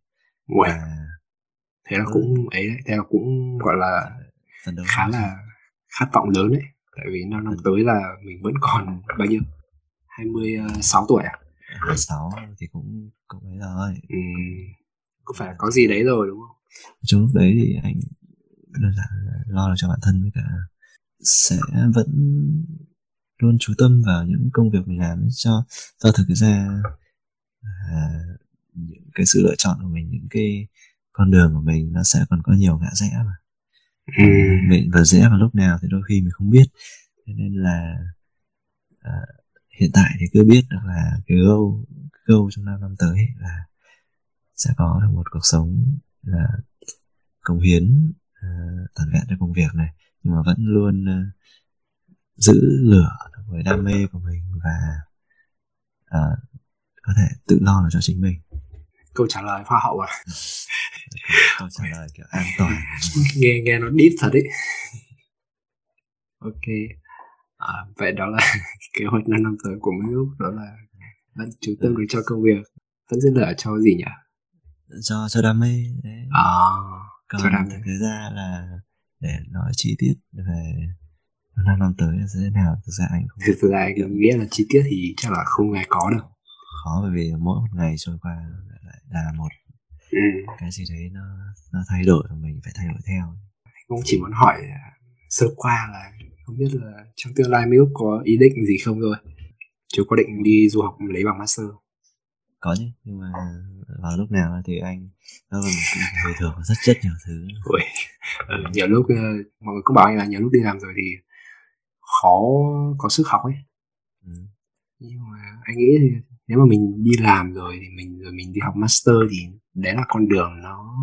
Uầy, và thế là cũng ấy đấy thế là cũng gọi là phấn đấu khá là khát vọng lớn đấy tại vì năm năm tới là mình vẫn còn bao nhiêu? 26 tuổi à? 26 thì cũng cũng ấy rồi. Ừ. cũng phải có gì đấy rồi đúng không? Trong lúc đấy thì anh đơn giản là lo được cho bản thân với cả sẽ vẫn luôn chú tâm vào những công việc mình làm cho do thực ra à, những cái sự lựa chọn của mình những cái con đường của mình nó sẽ còn có nhiều ngã rẽ mà ừ. và rẽ vào lúc nào thì đôi khi mình không biết. Cho nên là à, hiện tại thì cứ biết được là cái goal cái goal trong năm năm tới là sẽ có được một cuộc sống là cống hiến à, toàn vẹn cho công việc này. Nhưng mà vẫn luôn à, giữ lửa với đam mê của mình và à, có thể tự lo được cho chính mình câu trả lời hoa hậu à? Câu trả lời kiểu an toàn. Nghe nghe nó deep thật đấy. Ok. À, vậy đó là kế hoạch năm năm tới của mấy lúc đó là vẫn chú tâm được cho công việc. Vẫn giữ lửa cho gì nhỉ? Cho cho đam mê. Đấy à, còn cho đam mê. thực ra là để nói chi tiết về năm năm tới sẽ thế nào thực ra anh không thực ra anh nghĩ là chi tiết thì chắc là không ai có đâu khó bởi vì mỗi một ngày trôi qua lại là một ừ. cái gì đấy nó nó thay đổi và mình phải thay đổi theo. Cũng chỉ muốn hỏi à, sơ qua là không biết là trong tương lai Úc có ý định gì không thôi? Chú có định đi du học lấy bằng master có chứ nhưng mà vào lúc nào thì anh nó còn thuộc vào rất rất nhiều thứ. Ui, ừ, nhiều lúc ờ, mọi người cũng bảo anh là nhiều lúc đi làm rồi thì khó có sức học ấy. Ừ. nhưng mà anh nghĩ thì nếu mà mình đi làm rồi thì mình rồi mình đi học master thì đấy là con đường nó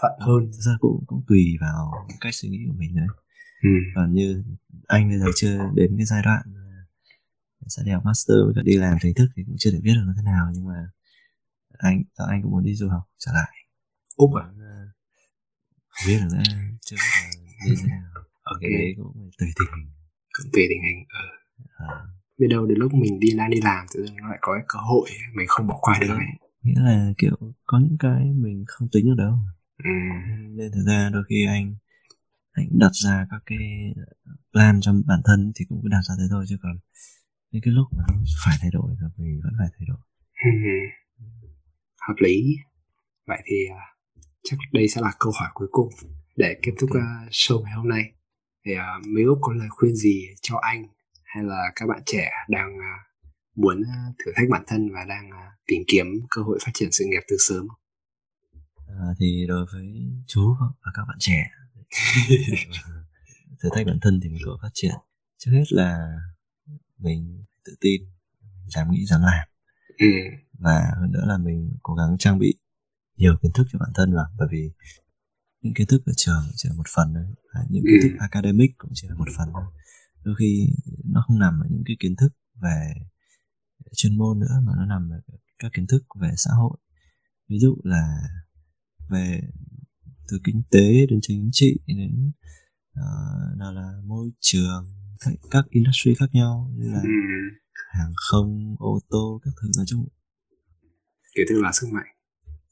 thuận hơn. Thực ra cũng cũng tùy vào cách suy nghĩ của mình đấy. Ừ. còn như anh bây giờ chưa đến cái giai đoạn sẽ đi học master với cả đi làm chính thức thì cũng chưa thể biết được nó thế nào nhưng mà anh anh cũng muốn đi du học trở lại. Úc à? Muốn, ờ, không biết được nữa chưa biết là như thế nào. Ok. Cái đấy cũng tùy tình. Cũng tùy tình hình ờ. Ờ, biết đâu đến lúc mình đi đang đi làm tự dưng nó lại có cái cơ hội mình không bỏ qua được ấy. Nghĩa là kiểu có những cái mình không tính được đâu. Ừ. nên thực ra đôi khi anh anh đặt ra các cái plan cho bản thân thì cũng cứ đặt ra thế thôi chứ còn những cái lúc mà nó phải thay đổi thì mình vẫn phải thay đổi. Ừ. hợp lý. Vậy thì à, chắc đây sẽ là câu hỏi cuối cùng để kết thúc à, show ngày hôm nay. Thì uh, mấy úc có lời khuyên gì cho anh hay là các bạn trẻ đang à, muốn à, thử thách bản thân và đang à, tìm kiếm cơ hội phát triển sự nghiệp từ sớm? À, thì đối với chú và các bạn trẻ thử thách bản thân thì mình có phát triển. Trước hết là mình tự tin dám nghĩ dám làm. Ừ. và hơn nữa là mình cố gắng trang bị nhiều kiến thức cho bản thân vào bởi vì những kiến thức ở trường chỉ là một phần thôi những kiến thức academic cũng chỉ là một phần thôi. Đôi khi nó không nằm ở những cái kiến thức về chuyên môn nữa mà nó nằm ở các kiến thức về xã hội. Ví dụ là về từ kinh tế đến chính trị đến uh, nào là môi trường các industry khác nhau như là ừ. hàng không ô tô các thứ nói chung. Kiến thức là sức mạnh.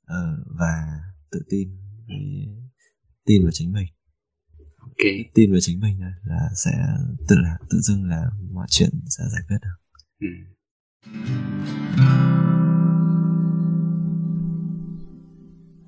Uh, và tự tin với tin vào chính mình ok tin vào chính mình là, là sẽ tự là tự dưng là mọi chuyện sẽ giải quyết được ừ.